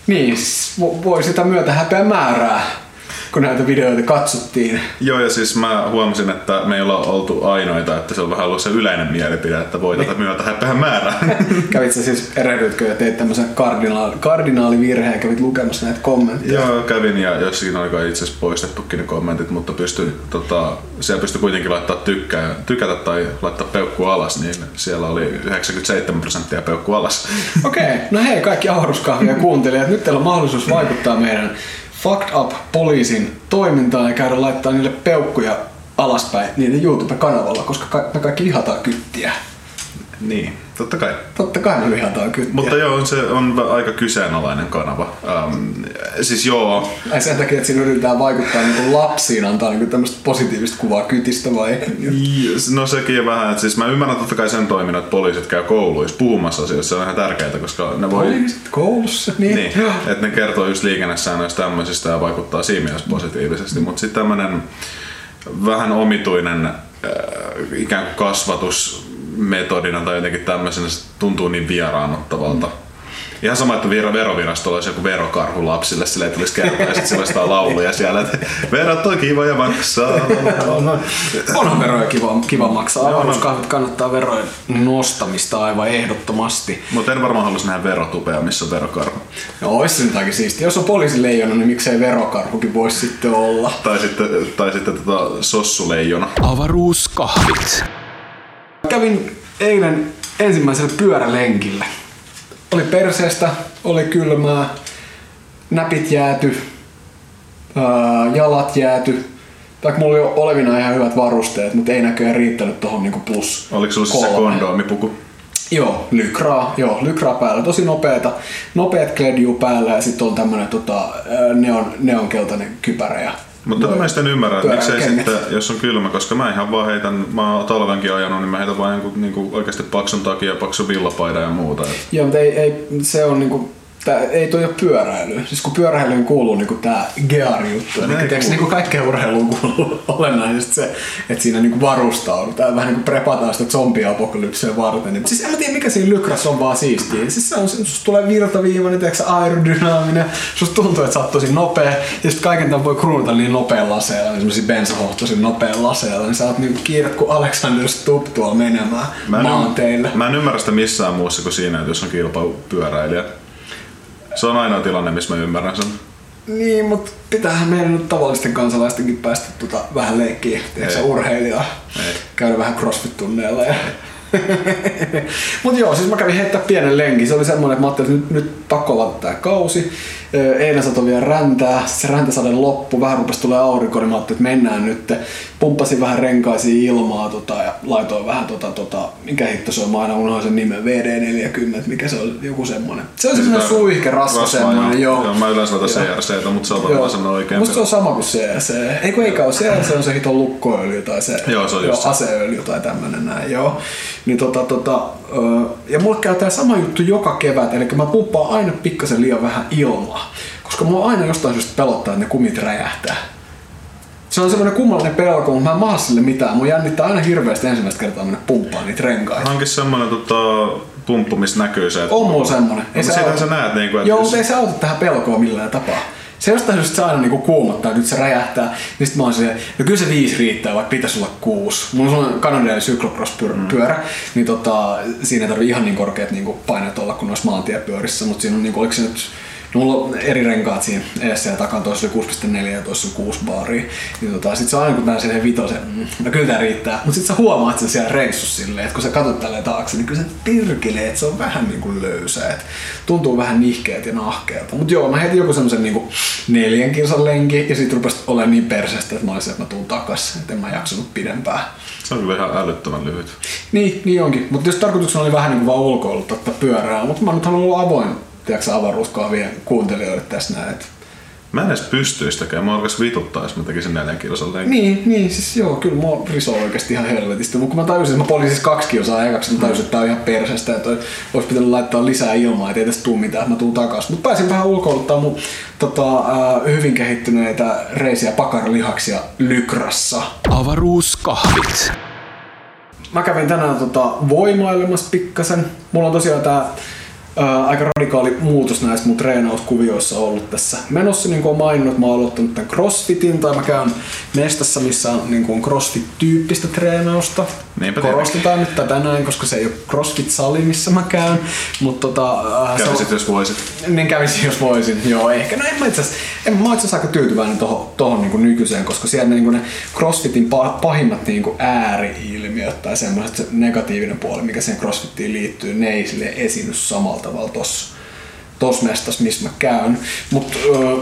niin vo- voi sitä myötä häpeä määrää, kun näitä videoita katsottiin. Joo, ja siis mä huomasin, että me ei olla oltu ainoita, että se on vähän ollut se yleinen mielipide, että voi tätä myötä häpeä määrää. Kävit sä siis erehdytkö ja teit tämmöisen kardinaali, kardinaalivirheen ja kävit lukemassa näitä kommentteja? Joo, kävin ja jossakin oli itse asiassa poistettukin ne kommentit, mutta pystyi, tota, siellä pystyi kuitenkin laittaa tykkää, tykätä tai laittaa peukku alas, niin siellä oli 97 prosenttia peukku alas. Okei, no hei kaikki avaruuskahvia kuuntelijat, nyt teillä on mahdollisuus vaikuttaa meidän Fucked Up poliisin toimintaan ja käydä laittaa niille peukkuja alaspäin niiden YouTube-kanavalla, koska ka- me kaikki vihataan kyttiä. Niin, totta kai. Totta kai me vihataan kyttiä. Mutta joo, se on aika kyseenalainen kanava. Um, siis joo, Ai sen takia, että siinä yritetään vaikuttaa niin lapsiin, antaa niin tämmöistä positiivista kuvaa kytistä vai? No sekin vähän, että siis mä ymmärrän totta kai sen toiminnan, että poliisit käy kouluissa puhumassa asioista, se on ihan tärkeää, koska ne voi... Poliisit koulussa, niin. Niin, että ne kertoo just liikennesäännöistä tämmöisistä ja vaikuttaa siinä mielessä positiivisesti, mutta sitten tämmöinen vähän omituinen äh, ikään kuin kasvatusmetodina tai jotenkin tämmöisenä se tuntuu niin vieraannuttavalta. Ihan sama, että viro- verovirastolla olisi joku verokarhu lapsille, sille ei tulisi kertoa ja sitten sillä olisi lauluja siellä, että verot on kivoja maksaa. On- Onhan veroja kiva, kiva maksaa. Avaruuskahvit kannattaa verojen nostamista aivan ehdottomasti. Mutta en varmaan haluaisi nähdä verotupea, missä on verokarhu. No ois se jotakin siistiä. Jos on poliisileijona, niin miksei verokarhukin voisi sitten olla. Tai sitten, tai sitten tota sossuleijona. Avaruuskahvit. Kävin eilen ensimmäisellä pyörälenkillä. Oli perseestä, oli kylmää, näpit jääty, ää, jalat jääty. Vaikka mulla oli olevina ihan hyvät varusteet, mutta ei näköjään riittänyt tohon niinku plus Oliko sulla siis se kolme. kondoomipuku? Joo, lykraa, joo, lykraa päällä. Tosi nopeeta, nopeat kledjuu päällä ja sitten on tämmönen tota, neon, neonkeltainen kypärä. Ja Mutta tätä mä sitten ymmärrän, että miksei sitten, jos on kylmä, koska mä ihan vaan heitän, mä oon talvenkin ajanut, niin mä heitän vaan jonkun niinku oikeasti paksun takia, paksu villapaidan ja muuta. Joo, mutta ei, ei, se on niinku, tää, ei toi ole pyöräily. Siis kun pyöräilyyn kuuluu niinku tää gear-juttu. Eli ei tiiäks, niinku kaikkeen urheiluun kuuluu olennaisesti se, että siinä niinku varustaudutaan. Vähän niinku prepataan sitä zombiapokalypsia varten. Niin, siis en mä tiedä mikä siinä lykrässä on vaan siistiä. Siis se on, susta tulee virtaviivainen, tiiäks, aerodynaaminen. Susta tuntuu, että sä oot tosi nopea. Ja sit kaiken tämän voi kruunata niin nopealla laseella, niin semmosia bensahohtoisen nopealla laseella. Niin sä oot niinku kiire kuin Alexander Stubb tuolla menemään Mä en, maanteille. mä en ymmärrä sitä missään muussa kuin siinä, että jos on kilpailupyöräilijä. Se on ainoa tilanne, missä mä ymmärrän sen. Niin, mutta pitäähän meidän nyt tavallisten kansalaistenkin päästä tota vähän leikkiä, tiedätkö Ei. urheilijaa, Ei. käydä vähän crossfit-tunneilla. Ja... Mutta joo, siis mä kävin heittää pienen lenkin. Se oli semmoinen, että mä ajattelin, että nyt, nyt pakko tää kausi. Eilen satoi vielä räntää, se räntäsade loppu, vähän rupesi tulee aurinko, niin mä ajattelin, että mennään nyt. Pumppasin vähän renkaisiin ilmaa tota, ja laitoin vähän tota, tota, mikä hitto se on, mä aina unohdin sen nimen, VD40, mikä se on, joku semmonen. Se on semmoinen suihke, rasva semmonen, joo. joo. Mä yleensä Joo. CRCtä, mutta se on varmaan sen oikein. Musta se on sama kuin CRC. Ei kun eikä ole CRC, on se hiton lukkoöljy tai se, Joo, se on joo, aseöljy tai tämmönen näin, joo. Niin tota, tota, ja mulle käy tää sama juttu joka kevät, eli mä pumppaan aina pikkasen liian vähän ilmaa. Koska mua aina jostain syystä pelottaa, että ne kumit räjähtää. Se on semmoinen kummallinen pelko, mutta mä en maa sille mitään. Mun jännittää aina hirveästi ensimmäistä kertaa mennä pumppaan niitä renkaita. Hankin semmonen tota, pumppu, missä näkyy se, että... On mulla semmonen. No, mutta siitähän auta- sä näet, niin kuin, että Joo, jos- mutta ei se auta tähän pelkoon millään tapaa. Se jostain syystä se aina niinku kuumottaa, että nyt se räjähtää. Niin sit mä oon silleen, no kyllä se viisi riittää, vaikka pitäisi olla kuusi. Mulla on sellainen Canadian cyclocross-pyörä, Mm. niin tota, siinä ei tarvi ihan niin korkeat niinku paineet olla kuin noissa maantiepyörissä, mutta siinä on niinku, oliko se nyt mulla on eri renkaat siinä edessä ja takana, toisessa oli 6.4 ja toisessa on 6 baaria. Niin tota, sit se on aina kun tää siihen vitosen, mm, no kyllä tää riittää. Mut sit sä huomaat sen siellä reissussa silleen, että kun sä katsot tälleen taakse, niin kyllä se pirkilee, että se on vähän niinku löysä. Et tuntuu vähän nihkeet ja nahkeelta. Mut joo, mä heitin joku semmosen niinku neljän kilsan lenki ja sit rupesi olemaan niin persestä, että mä olisin, että mä tuun takas. Et en mä jaksanut pidempään. Se on kyllä ihan älyttömän lyhyt. Niin, niin onkin. Mutta jos tarkoituksena oli vähän niin kuin vaan ulkoiluttaa tätä pyörää, mutta mä nyt haluan olla avoin tiedätkö, avaruuskahvien kuuntelijoille tässä näin, että Mä en edes pystyisi tekemään, mä alkas vituttaa, jos mä tekisin neljän kilsan lenkin. Niin, niin, siis joo, kyllä mua risoo oikeasti ihan helvetisti. Mutta kun mä tajusin, että mä polin siis kaksi kilsaa ekaksi, mä tajusin, että tää on ihan persestä ja toi olisi pitänyt laittaa lisää ilmaa, ettei tästä tuu mitään, mä tuun takas. Mutta pääsin vähän ulkoiluttaa mun tota, äh, hyvin kehittyneitä reisiä pakaralihaksia Lykrassa. Avaruuskahvit. Mä kävin tänään tota, voimailemassa pikkasen. Mulla on tosiaan tää ää, aika radikaali muutos näissä mun treenauskuvioissa ollut tässä menossa. Niin kuin olen maininnut, mä oon aloittanut tämän crossfitin tai mä käyn mestassa, missä on niin kuin crossfit-tyyppistä treenausta. Niinpä Korostetaan nyt tätä näin, koska se ei ole crossfit-sali, missä mä käyn. Mutta tota, äh, se Kävisit, jos voisit. niin kävisin, jos voisin. Joo, ehkä. No en mä itse asiassa, aika tyytyväinen tohon, tohon niin nykyiseen, koska siellä ne, niin ne CrossFitin pa- pahimmat niin ääri-ilmiöt tai semmoiset se negatiivinen puoli, mikä siihen CrossFittiin liittyy, ne ei sille esiinny samalla tavalla tossa tossa mestassa, missä mä käyn. Mutta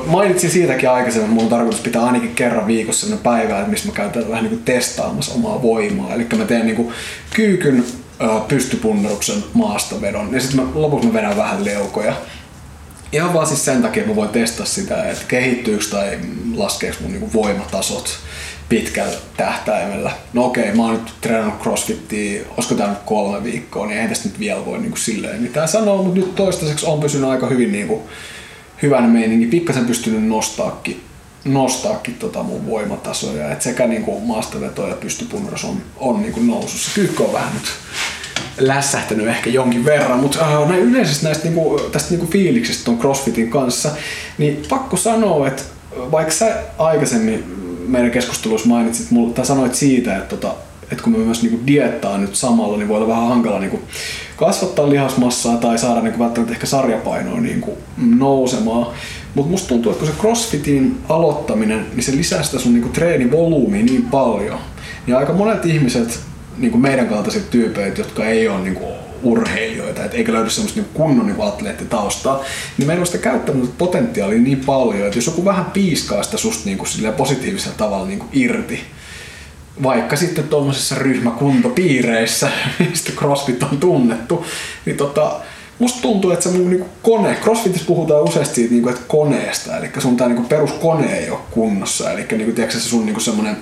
mainitsin siitäkin aikaisemmin, mulla on tarkoitus pitää ainakin kerran viikossa sellainen päivä, että missä mä käyn tätä vähän niin kuin testaamassa omaa voimaa. Eli mä teen niin kuin kyykyn ö, pystypunneruksen maastavedon ja sitten lopuksi mä vedän vähän leukoja. Ihan vaan siis sen takia, että mä voin testata sitä, että kehittyykö tai laskeeko mun niinku voimatasot pitkällä tähtäimellä. No okei, mä oon nyt treenannut crossfittiä, olisiko tää nyt kolme viikkoa, niin eihän tästä nyt vielä voi niinku silleen mitään sanoa, mutta nyt toistaiseksi on pysynyt aika hyvin niinku hyvän meininki, pikkasen pystynyt nostaakin, nostaakin tota mun voimatasoja, et sekä niinku maastaveto ja pystypunnerus on, on niinku nousussa. Kyykkä on vähän nyt lässähtänyt ehkä jonkin verran, mutta äh, näin yleisesti näistä niinku, tästä niinku fiiliksestä ton CrossFitin kanssa, niin pakko sanoa, että vaikka sä aikaisemmin meidän keskustelussa mainitsit tai sanoit siitä, että, tota, että kun me myös niinku diettaa nyt samalla, niin voi olla vähän hankala niinku kasvattaa lihasmassaa tai saada niinku välttämättä ehkä sarjapainoa niinku nousemaan. Mutta musta tuntuu, että kun se CrossFitin aloittaminen, niin se lisää sitä sun niinku treenivolyymia niin paljon. Ja aika monet ihmiset, niin meidän kaltaiset tyypeet, jotka ei ole niin kuin urheilijoita, et eikä löydy semmoista niin kunnon niin atleettitaustaa, niin meillä on sitä käyttämättä potentiaalia niin paljon, että jos joku vähän piiskaa sitä susta niin kuin positiivisella tavalla niin kuin irti, vaikka sitten tuommoisissa ryhmäkuntopiireissä, mistä CrossFit on tunnettu, niin tota, musta tuntuu, että se mun niinku kone, CrossFitissä puhutaan useasti siitä, niinku, että koneesta, eli sun tää niinku peruskone ei ole kunnossa, eli niinku, tiedätkö, se sun niinku semmonen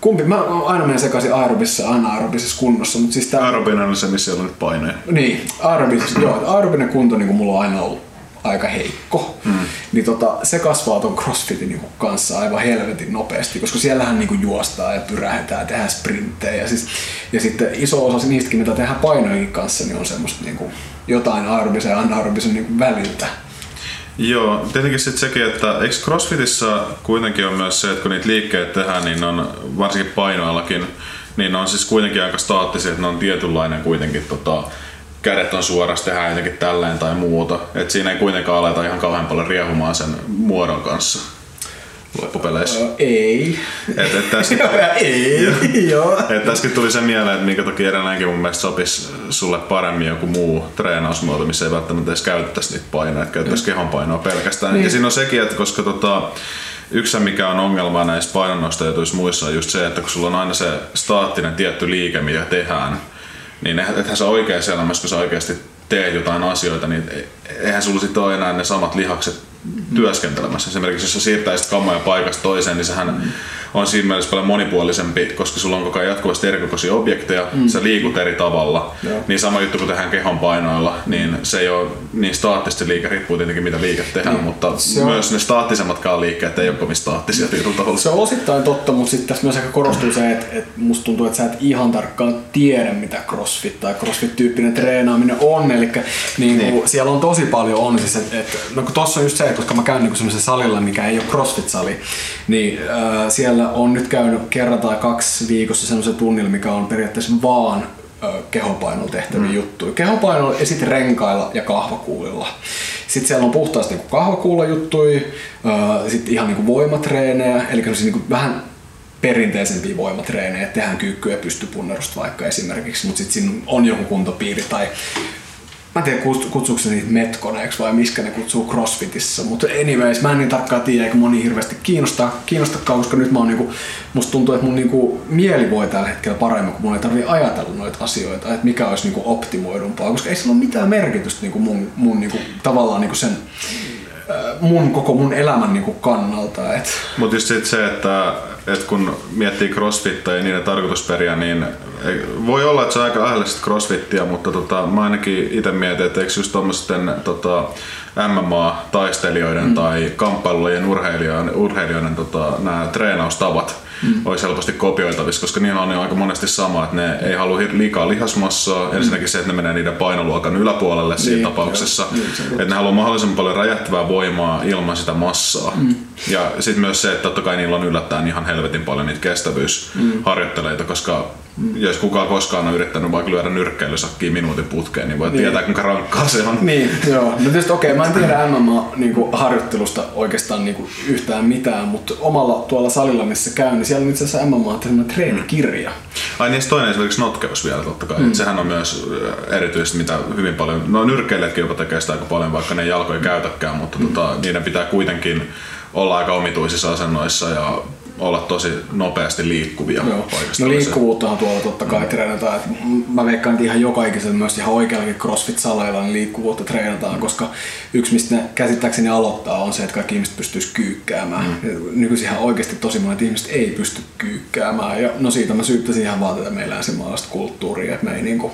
Kumpi? Mä aina menen sekaisin aerobissa ja anaerobisessa kunnossa, mutta siis tää... Aerobinen on se, missä on nyt paineja. Niin, aerobisessa, joo, aerobinen kunto niin mulla on aina ollut aika heikko. Mm. Niin tota, se kasvaa ton crossfitin niin kanssa aivan helvetin nopeasti, koska siellähän niin juostaa ja pyrähetään, tehdään sprinttejä. Ja, siis, ja sitten iso osa niistäkin, mitä tehdään painojenkin kanssa, niin on semmoista niin kuin jotain aerobisen ja anaerobisen niin väliltä. Joo, tietenkin sitten sekin, että eikö CrossFitissa kuitenkin on myös se, että kun niitä liikkeitä tehdään, niin on varsinkin painoillakin, niin on siis kuitenkin aika staattisia, että ne on tietynlainen kuitenkin tota, kädet on suorassa, tehdään jotenkin tälleen tai muuta. Et siinä ei kuitenkaan aleta ihan kauhean paljon riehumaan sen muodon kanssa loppupeleissä. Öö, ei. Et, et tästä, ei, joo. et tässäkin tuli se mieleen, että minkä takia edelleenkin mun mielestä sopisi sulle paremmin joku muu treenausmuoto, missä ei välttämättä edes käytettäisi niitä painoja, että käytettäisiin kehonpainoa pelkästään. Niin. Ja siinä on sekin, että koska tota, yksi mikä on ongelma näissä painonnostojutuissa muissa on just se, että kun sulla on aina se staattinen tietty liike, mitä tehdään, niin ethän sä oikeassa elämässä, kun sä oikeasti teet jotain asioita, niin eihän sulla sitten ole enää ne samat lihakset työskentelemässä. Esimerkiksi jos sä siirtäisit kamoja paikasta toiseen, niin sehän. On siinä mielessä paljon monipuolisempi, koska sulla on koko ajan jatkuvasti erikokoisia objekteja, mm. sä liikut eri tavalla. Joo. Niin sama juttu kun tehdään kehon painoilla, niin se ei ole niin staattisesti liike, riippuu tietenkin mitä liike tehdään, Niin. mutta Se on- myös ne staattisemmatkaan liikkeet ei ole kovin staattisia tietyllä tavalla. Se on osittain totta, mutta sitten tässä myös ehkä korostuu se, että, että musta tuntuu, että sä et ihan tarkkaan tiedä, mitä crossfit tai crossfit-tyyppinen treenaaminen on. Eli niin kuin, Niin. siellä on tosi paljon on siis, että, että no kun tossa on just se, että koska mä käyn niin semmoisella salilla, mikä ei ole crossfit-sali, niin äh, siellä on nyt käynyt kerran tai kaksi viikossa semmoisen tunnilla, mikä on periaatteessa vaan kehopainolla tehtäviä mm. juttuja. Kehopainolla ja sitten renkailla ja kahvakuulilla. Sitten siellä on puhtaasti niin kahvakuulla juttuja, sitten ihan niin voimatreenejä, eli semmosia niin vähän perinteisempiä voimatreenejä, tehdään kyykkyä ja pystypunnerusta vaikka esimerkiksi, mutta sitten siinä on joku kuntopiiri tai Mä en tiedä, kuts- kutsuuko se niitä metkoneeksi vai miskä ne kutsuu crossfitissä, mutta anyways, mä en niin tarkkaan tiedä, eikä moni hirveästi kiinnostaa, kiinnostakaan, koska nyt mä oon niinku, musta tuntuu, että mun niinku mieli voi tällä hetkellä paremmin, kun mun ei tarvii ajatella noita asioita, että mikä olisi niinku optimoidumpaa, koska ei sillä ole mitään merkitystä niinku mun, mun niinku, tavallaan niinku sen mun koko mun elämän niin kuin kannalta. Mutta just sit se, että, että kun miettii crossfittia ja niiden tarkoitusperiä, niin voi olla, että se on aika lähellä crossfittia, mutta tota, mä ainakin itse mietin, että eikö just tuommoisten tota, MMA-taistelijoiden mm. tai kamppailujen urheilijoiden, urheilijoiden tota, nämä treenaustavat mm. olisi helposti kopioitavissa, koska niillä on jo aika monesti sama, että ne ei halua liikaa lihasmassaa. Mm. Ensinnäkin se, että ne menee niiden painoluokan yläpuolelle niin, siinä tapauksessa. Jo, niin, että ne haluaa mahdollisimman paljon räjähtävää voimaa ilman sitä massaa. Mm. Ja sitten myös se, että totta kai niillä on yllättäen ihan helvetin paljon niitä kestävyysharjoitteleita, koska Mm. Jos kukaan koskaan on yrittänyt vaikka lyödä nyrkkeilysakkiin minuutin putkeen, niin voi niin. tietää kuinka rankkaa se on. Niin, joo. No tietysti okei, okay, mä en tiedä MMA-harjoittelusta niin oikeastaan niin kuin yhtään mitään, mutta omalla tuolla salilla, missä käyn, niin siellä on itse asiassa MMA sellainen treenikirja. Ai niin, toinen esimerkiksi notkeus vielä totta kai. Mm. Sehän on myös äh, erityisesti, mitä hyvin paljon, no nyrkkeilijätkin jopa tekee sitä aika paljon, vaikka ne jalkoja käytäkään, mutta mm. tota, niiden pitää kuitenkin olla aika omituisissa asennoissa ja olla tosi nopeasti liikkuvia Joo. No liikkuvuuttahan tuolla totta kai mm. treenataan. mä veikkaan, että ihan joka ikisen myös ihan oikeallakin CrossFit-saleilla niin liikkuvuutta treenataan, koska yksi mistä ne käsittääkseni aloittaa on se, että kaikki ihmiset pystyisi kyykkäämään. Mm. Nykyisin ihan oikeasti tosi monet ihmiset ei pysty kyykkäämään. Ja no siitä mä syyttäisin ihan vaan tätä meidän länsimaalaista kulttuuria, että me ei niinku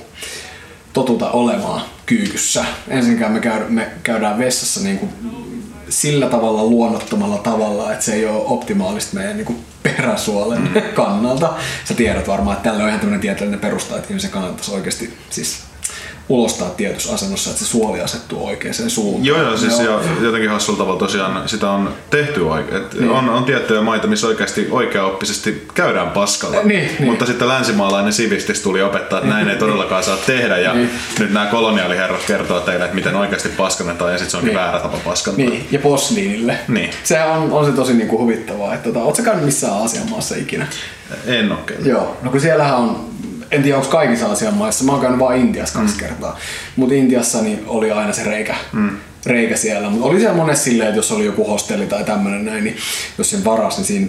totuta olemaan kyykyssä. Ensinnäkään me, käy, me käydään vessassa niinku sillä tavalla luonnottomalla tavalla, että se ei ole optimaalista meidän niin kuin peräsuolen mm. kannalta. Sä tiedät varmaan, että tällä on ihan tämmöinen tieteellinen perusta, että ihmisen kannattaisi oikeasti siis ulostaa tietyssä asennossa, että se suoli asettuu oikeaan suuntaan. Joo, joo, siis joo. jotenkin hassulla tavalla tosiaan sitä on tehty oikein. Niin. On, on tiettyjä maita, missä oikeasti oikeaoppisesti käydään paskalla, niin, niin. mutta sitten länsimaalainen sivistis tuli opettaa, että näin ei todellakaan saa tehdä ja niin. nyt nämä koloniaaliherrat kertoo teille, että miten oikeasti paskannetaan ja sitten se onkin niin. väärä tapa paskantaa. Niin, ja posliinille. Niin. Se on, on se tosi niinku huvittavaa. Että, tota, ootko käynyt missään Aasian maassa ikinä? En ole Joo, no kun siellähän on en tiedä onko kaikissa Aasian maissa, mä oon käynyt vain Intiassa kaksi mm. kertaa, mutta Intiassa niin oli aina se reikä, mm. reikä siellä, mutta oli siellä monessa silleen, että jos oli joku hostelli tai tämmöinen näin, niin jos sen varas, niin siinä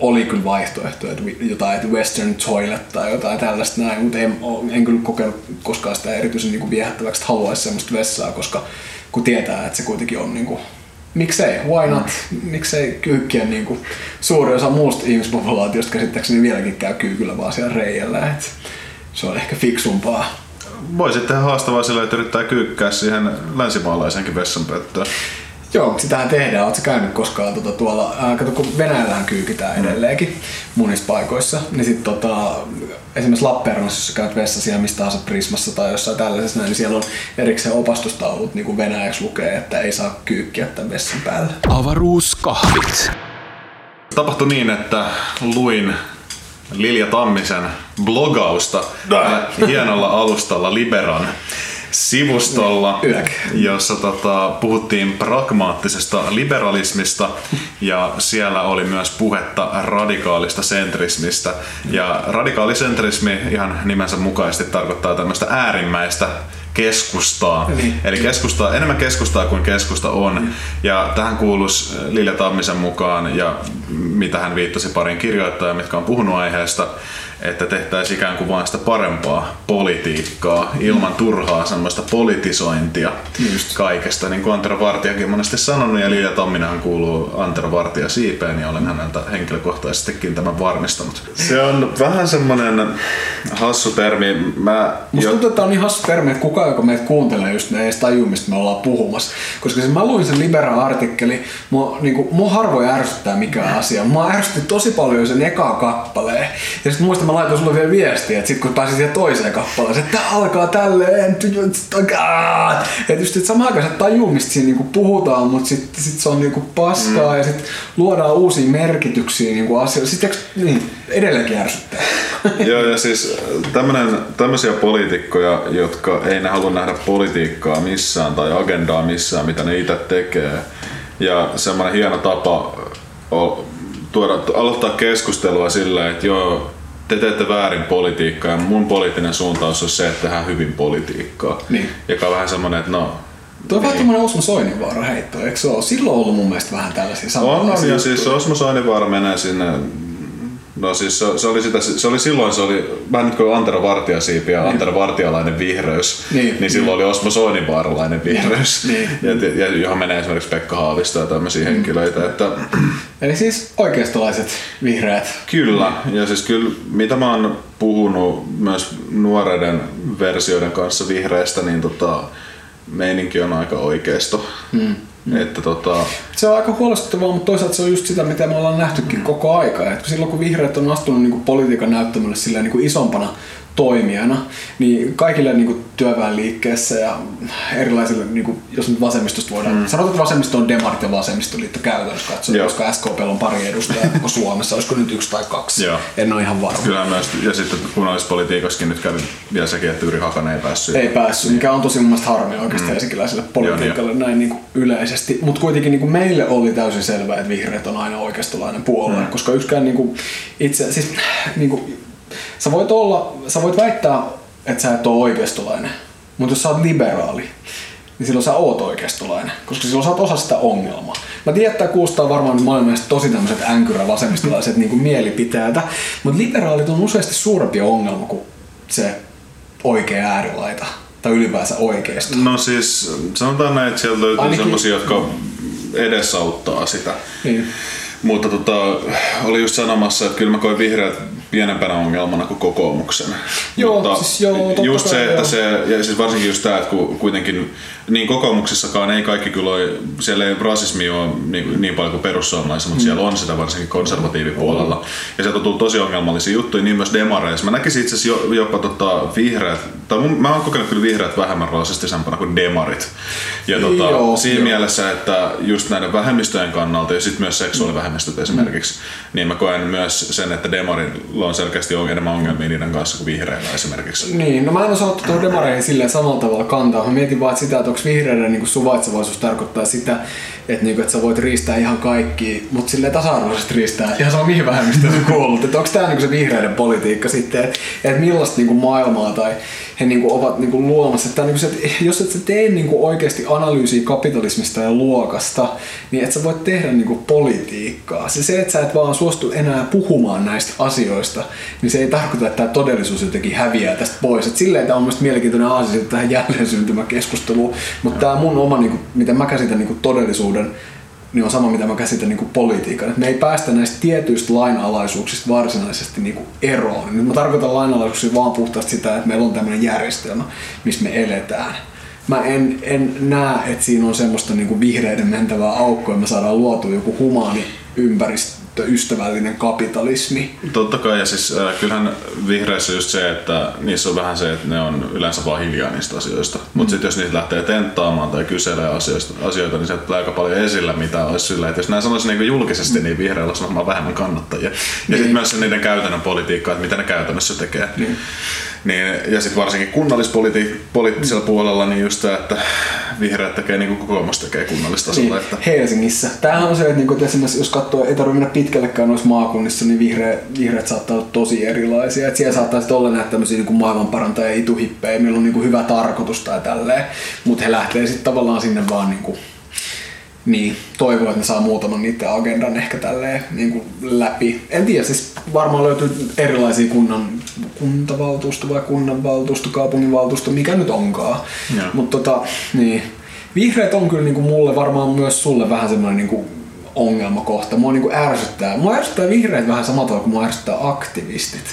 oli kyllä vaihtoehto, että jotain että western toilet tai jotain tällaista näin, mutta en, en kyllä kokenut koskaan sitä erityisen niin viehättäväksi, että haluaisi semmoista vessaa, koska kun tietää, että se kuitenkin on niin kuin miksei, why not, miksei kyykkiä niin kuin, suuri osa muusta ihmispopulaatiosta käsittääkseni vieläkin käy kyykyllä vaan siellä reijällä, että se on ehkä fiksumpaa. Voi sitten haastavaa sillä, että yrittää kyykkää siihen länsimaalaisenkin vessanpöttöön. Joo, sitähän tehdään. Oletko käynyt koskaan tuota, tuolla, ää, kato kun Venäjällähän kyykitään mm. edelleenkin monissa paikoissa, niin sitten tota, esimerkiksi Lappeenrannassa, jos käyt vessassa siellä mistä tahansa Prismassa tai jossain tällaisessa, niin siellä on erikseen opastustaulut, niin kuin venäjäksi lukee, että ei saa kyykkiä tämän vessan päällä. Avaruuskahvit. Tapahtui niin, että luin Lilja Tammisen blogausta hienolla alustalla Liberan sivustolla, jossa tota, puhuttiin pragmaattisesta liberalismista ja siellä oli myös puhetta radikaalista sentrismistä. Ja radikaalisentrismi ihan nimensä mukaisesti tarkoittaa tämmöistä äärimmäistä keskustaa. Niin. Eli keskustaa, enemmän keskustaa kuin keskusta on. Niin. Ja tähän kuuluisi Lilja Tammisen mukaan, ja mitä hän viittasi parin kirjoittajaa, mitkä on puhunut aiheesta, että tehtäisiin ikään kuin vain sitä parempaa politiikkaa ilman turhaa semmoista politisointia Just. kaikesta. Niin kuin Antero Vartijakin monesti sanonut ja Liia Tamminenhan kuuluu Antero Vartija siipeen ja olen häneltä henkilökohtaisestikin tämän varmistanut. Se on vähän semmoinen hassu termi. Mä Musta jo... tuntuu, että on niin hassu termi, että kukaan, joka meitä kuuntelee, just ne edes tajuu, mistä me ollaan puhumassa. Koska siis mä luin sen Libera-artikkeli, mua, niin kuin, mua harvoin ärsyttää mikään asia. Mua ärsytti tosi paljon sen ekaa kappaleen. Ja sitten muista mä laitoin sulle vielä viestiä, että sit kun pääsit siihen toiseen kappaleeseen, että tää alkaa tälleen, että just että samaan aikaan se tajuu, mistä siinä niinku puhutaan, mutta sitten sit se on niinku paskaa mm. ja sitten luodaan uusia merkityksiä niinku asioille. Sitten niin, edelleenkin ärsyttää. Joo, ja siis tämmönen, tämmöisiä poliitikkoja, jotka ei ne halua nähdä politiikkaa missään tai agendaa missään, mitä ne itse tekee. Ja semmoinen hieno tapa tuoda, aloittaa keskustelua sillä, että joo, te teette väärin politiikkaa ja mun poliittinen suuntaus on se, että tehdään hyvin politiikkaa. Niin. Joka on vähän semmoinen, että no... Tuo on vähän tämmöinen Osmo Soininvaara heitto, eikö se ole? Silloin ollut mun mielestä vähän tällaisia samanlaisia On, on ja siis Osmo Soininvaara menee sinne No siis se, se, oli sitä, se oli silloin, se oli vähän nyt kuin Antero Vartijasiipi ja niin. Antero Vartijalainen vihreys, Niin. niin silloin oli Osmo Soininvaaralainen vihreys, Niin. ja, ja, johon menee esimerkiksi Pekka Haavisto ja tämmöisiä henkilöitä, että Eli siis oikeistolaiset vihreät. Kyllä, ja siis kyllä mitä mä oon puhunut myös nuoreiden versioiden kanssa vihreistä, niin tota, meininki on aika oikeisto. Hmm. Että tota, Se on aika huolestuttavaa, mutta toisaalta se on just sitä, mitä me ollaan nähtykin koko aika. Et silloin kun vihreät on astunut niin politiikan näyttämölle niin isompana toimijana, niin kaikille niin kuin työväenliikkeessä ja erilaisille, niin kuin, jos nyt vasemmistosta voidaan, mm. sanotaan, että vasemmisto on demarit ja vasemmistoliitto käytännössä katsoen, Joo. koska SKP on pari edustajaa koko Suomessa, olisiko nyt yksi tai kaksi, Joo. en ole ihan varma. kyllä myös, ja sitten kunnallispolitiikassakin nyt kävi vielä sekin, että Yri Hakanen ei päässyt. Ei päässyt, mikä on tosi mun mielestä harmi oikeastaan mm. esikiläiselle politiikalle näin niin kuin yleisesti. Mutta kuitenkin niin kuin meille oli täysin selvää, että vihreät on aina oikeistolainen puolue, mm. koska yksikään niin kuin itse, siis niin kuin, sä voit olla, sä voit väittää, että sä et ole oikeistolainen, mutta jos sä oot liberaali, niin silloin sä oot oikeistolainen, koska silloin sä oot osa sitä ongelmaa. Mä tiedän, että tää kuulostaa varmaan mielestä tosi tämmöiset änkyrä vasemmistolaiset niin mielipiteeltä, mutta liberaalit on useasti suurempi ongelma kuin se oikea äärilaita tai ylipäänsä oikeisto. No siis sanotaan näin, että sieltä löytyy Ainakin- sellaisia, jotka edesauttaa sitä. Niin. Mutta tota, oli just sanomassa, että kyllä mä koin vihreät pienempänä ongelmana kuin kokoomuksen. Joo, Mutta siis joo, totta just se, että joo. se, ja siis varsinkin just tämä, että kun kuitenkin niin kokoomuksessakaan ei kaikki kyllä ole, siellä ei rasismi ole niin, niin paljon kuin perussuomalaisissa, mutta mm. siellä on sitä varsinkin konservatiivipuolella. Ja sieltä on tullut tosi ongelmallisia juttuja, niin myös demareissa. Mä näkisin itse asiassa jo, jopa tota, vihreät, tai mun, mä oon kokenut kyllä vihreät vähemmän rasistisempana kuin demarit. Ja tota, Joo, siinä joo. mielessä, että just näiden vähemmistöjen kannalta ja sitten myös seksuaalivähemmistöt esimerkiksi, niin mä koen myös sen, että demarilla on selkeästi enemmän ongelmia niiden kanssa kuin vihreillä esimerkiksi. Niin, no mä en osaa ottaa demareihin silleen samalla tavalla kantaa. Mä mietin vaan että sitä, että onko vihreiden niin suvaitsevaisuus tarkoittaa sitä, että, niin kuin, että sä voit riistää ihan kaikki, mutta silleen tasa-arvoisesti riistää ihan sama mihin vähemmistöön sä kuulut. Että onko tämä niin se vihreiden politiikka sitten, että, että millaista niin kuin maailmaa tai he niin kuin ovat niin kuin luomassa. Että, niin kuin se, jos et sä tee niin kuin oikeasti analyysiä kapitalismista ja luokasta, niin et sä voit tehdä niin kuin politiikkaa. Se, se, että sä et vaan suostu enää puhumaan näistä asioista, niin se ei tarkoita, että tämä todellisuus jotenkin häviää tästä pois. Et silleen tämä on mielestäni mielenkiintoinen aasia tähän jälleen syntymäkeskusteluun, mutta tämä mun oma, niin kuin, miten mä käsitän niin kuin todellisuuden, niin on sama, mitä mä käsitän niin politiikan. Et me ei päästä näistä tietyistä lainalaisuuksista varsinaisesti niin kuin eroon. Nyt mä tarkoitan lainalaisuuksia vaan puhtaasti sitä, että meillä on tämmöinen järjestelmä, missä me eletään. Mä en, en näe, että siinä on semmoista niin kuin vihreiden mentävää aukkoa, me saadaan luotua joku humaani ympäristöystävällinen kapitalismi. Totta kai, ja siis äh, kyllähän vihreissä just se, että niissä on vähän se, että ne on yleensä vaan hiljaa niistä asioista. Mutta sitten jos niitä lähtee tenttaamaan tai kyselee asioista, asioita, niin sieltä tulee aika paljon esillä, mitä olisi sillä, että jos näin sanoisi niin julkisesti, niin vihreillä olisi varmaan vähemmän kannattajia. Ja sitten myös se niiden käytännön politiikka, että mitä ne käytännössä tekee. Niin. Niin, ja sitten varsinkin kunnallispoliittisella puolella, niin just tämä, että vihreät tekee niin kuin kokoomus tekee kunnallistasolla. Että Niin, Helsingissä. Tämähän on se, että, että esimerkiksi jos katsoo, ei tarvitse mennä pitkällekään noissa maakunnissa, niin vihreä, vihreät saattaa olla tosi erilaisia. Et siellä saattaa sitten olla näitä tämmöisiä niin maailmanparantajia, ituhippejä, millä on niin kuin hyvä tarkoitus tai tälleen. Mutta he lähtee sitten tavallaan sinne vaan niin kuin, niin, toivoo, että ne saa muutaman niiden agendan ehkä tälleen niin kuin läpi. En tiedä, siis varmaan löytyy erilaisia kunnan, kuntavaltuusto vai kunnanvaltuusto, kaupunginvaltuusto, mikä nyt onkaan. Joo. Mutta tota, niin, vihreät on kyllä niin kuin mulle, varmaan myös sulle vähän semmoinen niin kuin ongelmakohta. Mua niin kuin ärsyttää. Mua ärsyttää vihreät vähän samalla tavalla kuin mua ärsyttää aktivistit.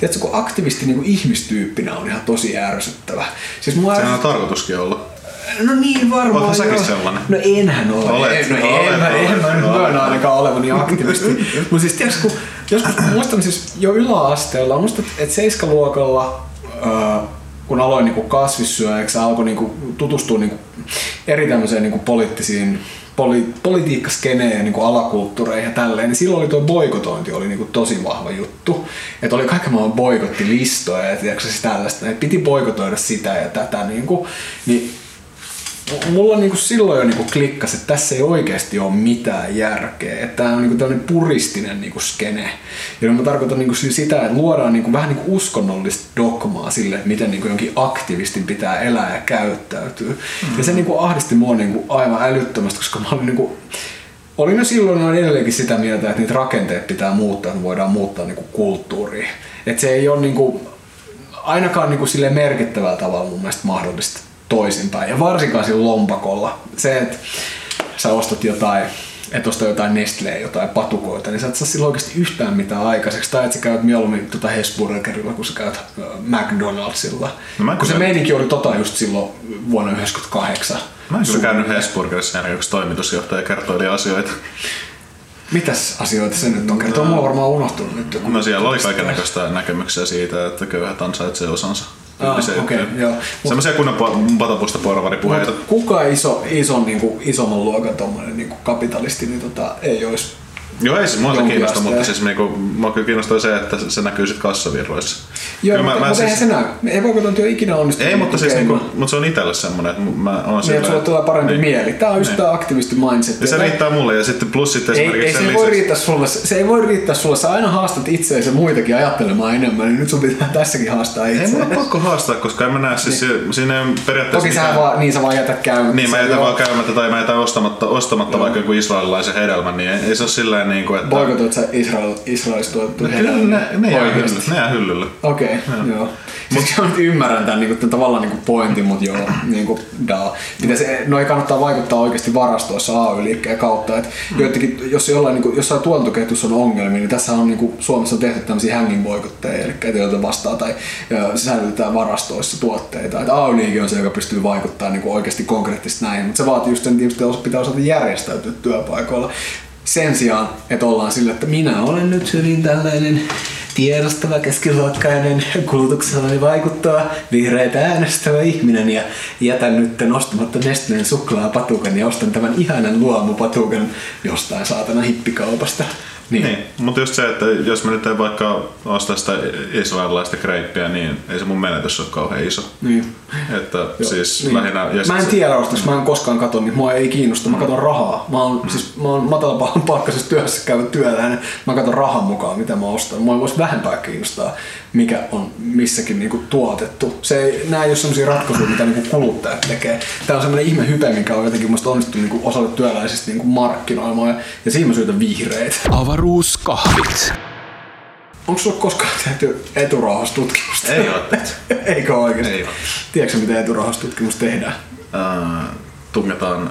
Tiedätkö, kun aktivisti niin kuin ihmistyyppinä on ihan tosi ärsyttävä. Siis mua sehän on ärsyttää... tarkoituskin olla. No niin varmaan. Ootko säkin sellainen? No enhän ole. Olet, no, olet, en, mä, olet, en mä nyt olet. myönnä ainakaan olevani aktivisti. Mutta siis tiedätkö, kun joskus muistan siis jo yläasteella, muistan, että seiskaluokalla, äh, kun aloin niinku kasvissyöjäksi, alkoi niinku tutustua niinku eri tämmöiseen niinku poliittisiin poli, politiikkaskeneen ja niinku alakulttuureihin ja tälleen, niin silloin oli tuo boikotointi oli niinku tosi vahva juttu. Että oli kaiken maailman boikottilistoja ja tiedätkö, siis tällaista, että piti boikotoida sitä ja tätä. Niinku, niin mulla niinku silloin jo niinku klikkasi, että tässä ei oikeasti ole mitään järkeä. Että tämä on niinku tämmöinen puristinen niinku skene. Ja mä tarkoitan niinku sitä, että luodaan niinku vähän niinku uskonnollista dogmaa sille, että miten niinku jonkin aktivistin pitää elää ja käyttäytyä. Mm-hmm. Ja se niinku ahdisti mua niinku aivan älyttömästi, koska mä olin niinku olin jo silloin olen edelleenkin sitä mieltä, että niitä rakenteet pitää muuttaa, että voidaan muuttaa niinku kulttuuria. Että se ei ole niinku, ainakaan niinku sille merkittävällä tavalla mun mielestä mahdollista toisinpäin. Ja varsinkaan sillä lompakolla. Se, että sä ostat jotain että ostaa jotain Nestleä, jotain patukoita, niin sä et saa silloin oikeasti yhtään mitään aikaiseksi. Tai että sä käyt mieluummin tuota Hesburgerilla, kun sä käyt äh, McDonaldsilla. No mä kun se meininki oli tota just silloin vuonna 1998. Mä en kyllä käynyt Hesburgerissa aina yksi toimitusjohtaja kertoili asioita. Mitäs asioita se nyt on kertoa? Mulla on varmaan unohtunut nyt. No siellä oli kaikenlaista näkemyksiä siitä, että köyhät ansaitsee osansa. Ah, Tyyppisiä okei, juttuja. joo. Semmoisia kunnon patapusta porvaripuheita. Kuka iso, iso niin kuin, isomman luokan tommonen, niin kuin kapitalisti niin tota, ei olisi Joo, ei se mua se kiinnosta, mutta siis niinku, mua kyllä kiinnostaa se, että se näkyy sit kassavirroissa. Joo, Kyllä mutta, mä, mutta eihän se näy. Ei voiko ikinä onnistua. Ei, mutta siis niinku, mutta se on itselle semmonen, että mä oon Niin, että sulla tulee parempi niin. mieli. Tää on just Niin. tää aktivisti mindset. Ja se riittää mulle ja sitten plus sitten ei, esimerkiksi ei, se, sen ei voi lisäksi. riittää sulle, se ei voi riittää sulle. Sä aina haastat itseäsi ja muitakin ajattelemaan enemmän, niin nyt sun pitää tässäkin haastaa Ei itseäsi. ole pakko haastaa, koska en mä näe siis niin. siinä ei ole periaatteessa Toki sä mitään- vaan, niin sä vaan jätät käymättä. Niin, mä jätän vaan käymättä tai mä jätän ostamatta, ostamatta vaikka joku israelilaisen hedelmän, niin ei, ei se ole silleen niin kuin, että... Boikotoit sä Israel, Israelista tuotettu No, Kyllä ne, ne, jää hyllylle, ne jää hyllylle. Okei, okay, joo. Siis mä ymmärrän tämän, niin tämän tavallaan niin pointin, mutta joo, niin kuin, da. Pitäisi, noi kannattaa vaikuttaa oikeasti varastoissa AY-liikkeen kautta. Et Mm. joitakin, jos jollain, niin kuin, jossain tuotantoketjussa on ongelmia, niin tässä on niin kuin, Suomessa on tehty tämmöisiä hanging boikotteja, eli joita vastaan tai ö, säilytetään varastoissa tuotteita. Et AY-liike on se, joka pystyy vaikuttamaan niin kuin oikeasti konkreettisesti näihin, mutta se vaatii just sen, että pitää osata järjestäytyä työpaikoilla. Sen sijaan, että ollaan sillä, että minä olen nyt hyvin tällainen tiedostava keskiluokkainen kulutuksellani vaikuttava vihreitä äänestävä ihminen ja jätän nyt nostamatta Nestleen suklaapatukan ja ostan tämän ihanan luomupatukan jostain saatana hippikaupasta. Niin. Niin, mutta just se, että jos mä nyt en vaikka osta sitä israelilaista kreippiä, niin ei se mun menetys ole kauhean iso. niin. Että Joo, siis Niin. lähinnä... Ja mä en tiedä ostaks, mä en koskaan katso, niin mua ei kiinnosta, mä katson rahaa. Mä oon, siis, mä oon matala palkkaisessa työssä käyvä työläinen, mä katson rahan mukaan, mitä mä ostan. Mua voisi vähempää kiinnostaa, mikä on missäkin niinku tuotettu. Se ei, nää ei ole sellaisia ratkaisuja, mitä niinku kuluttajat tekee. Tää on semmoinen ihme hype, mikä on jotenkin musta onnistunut niinku osalle työläisistä niinku markkinoimaan, ja, ja siinä mä syytän vihreitä. Avaruuskahvit. Onko sulla koskaan tehty eturauhastutkimusta? Ei oo tehty. Eikö oikeesti? Ei oo. Tiedätkö miten eturauhastutkimus tehdään? Ää, tungetaan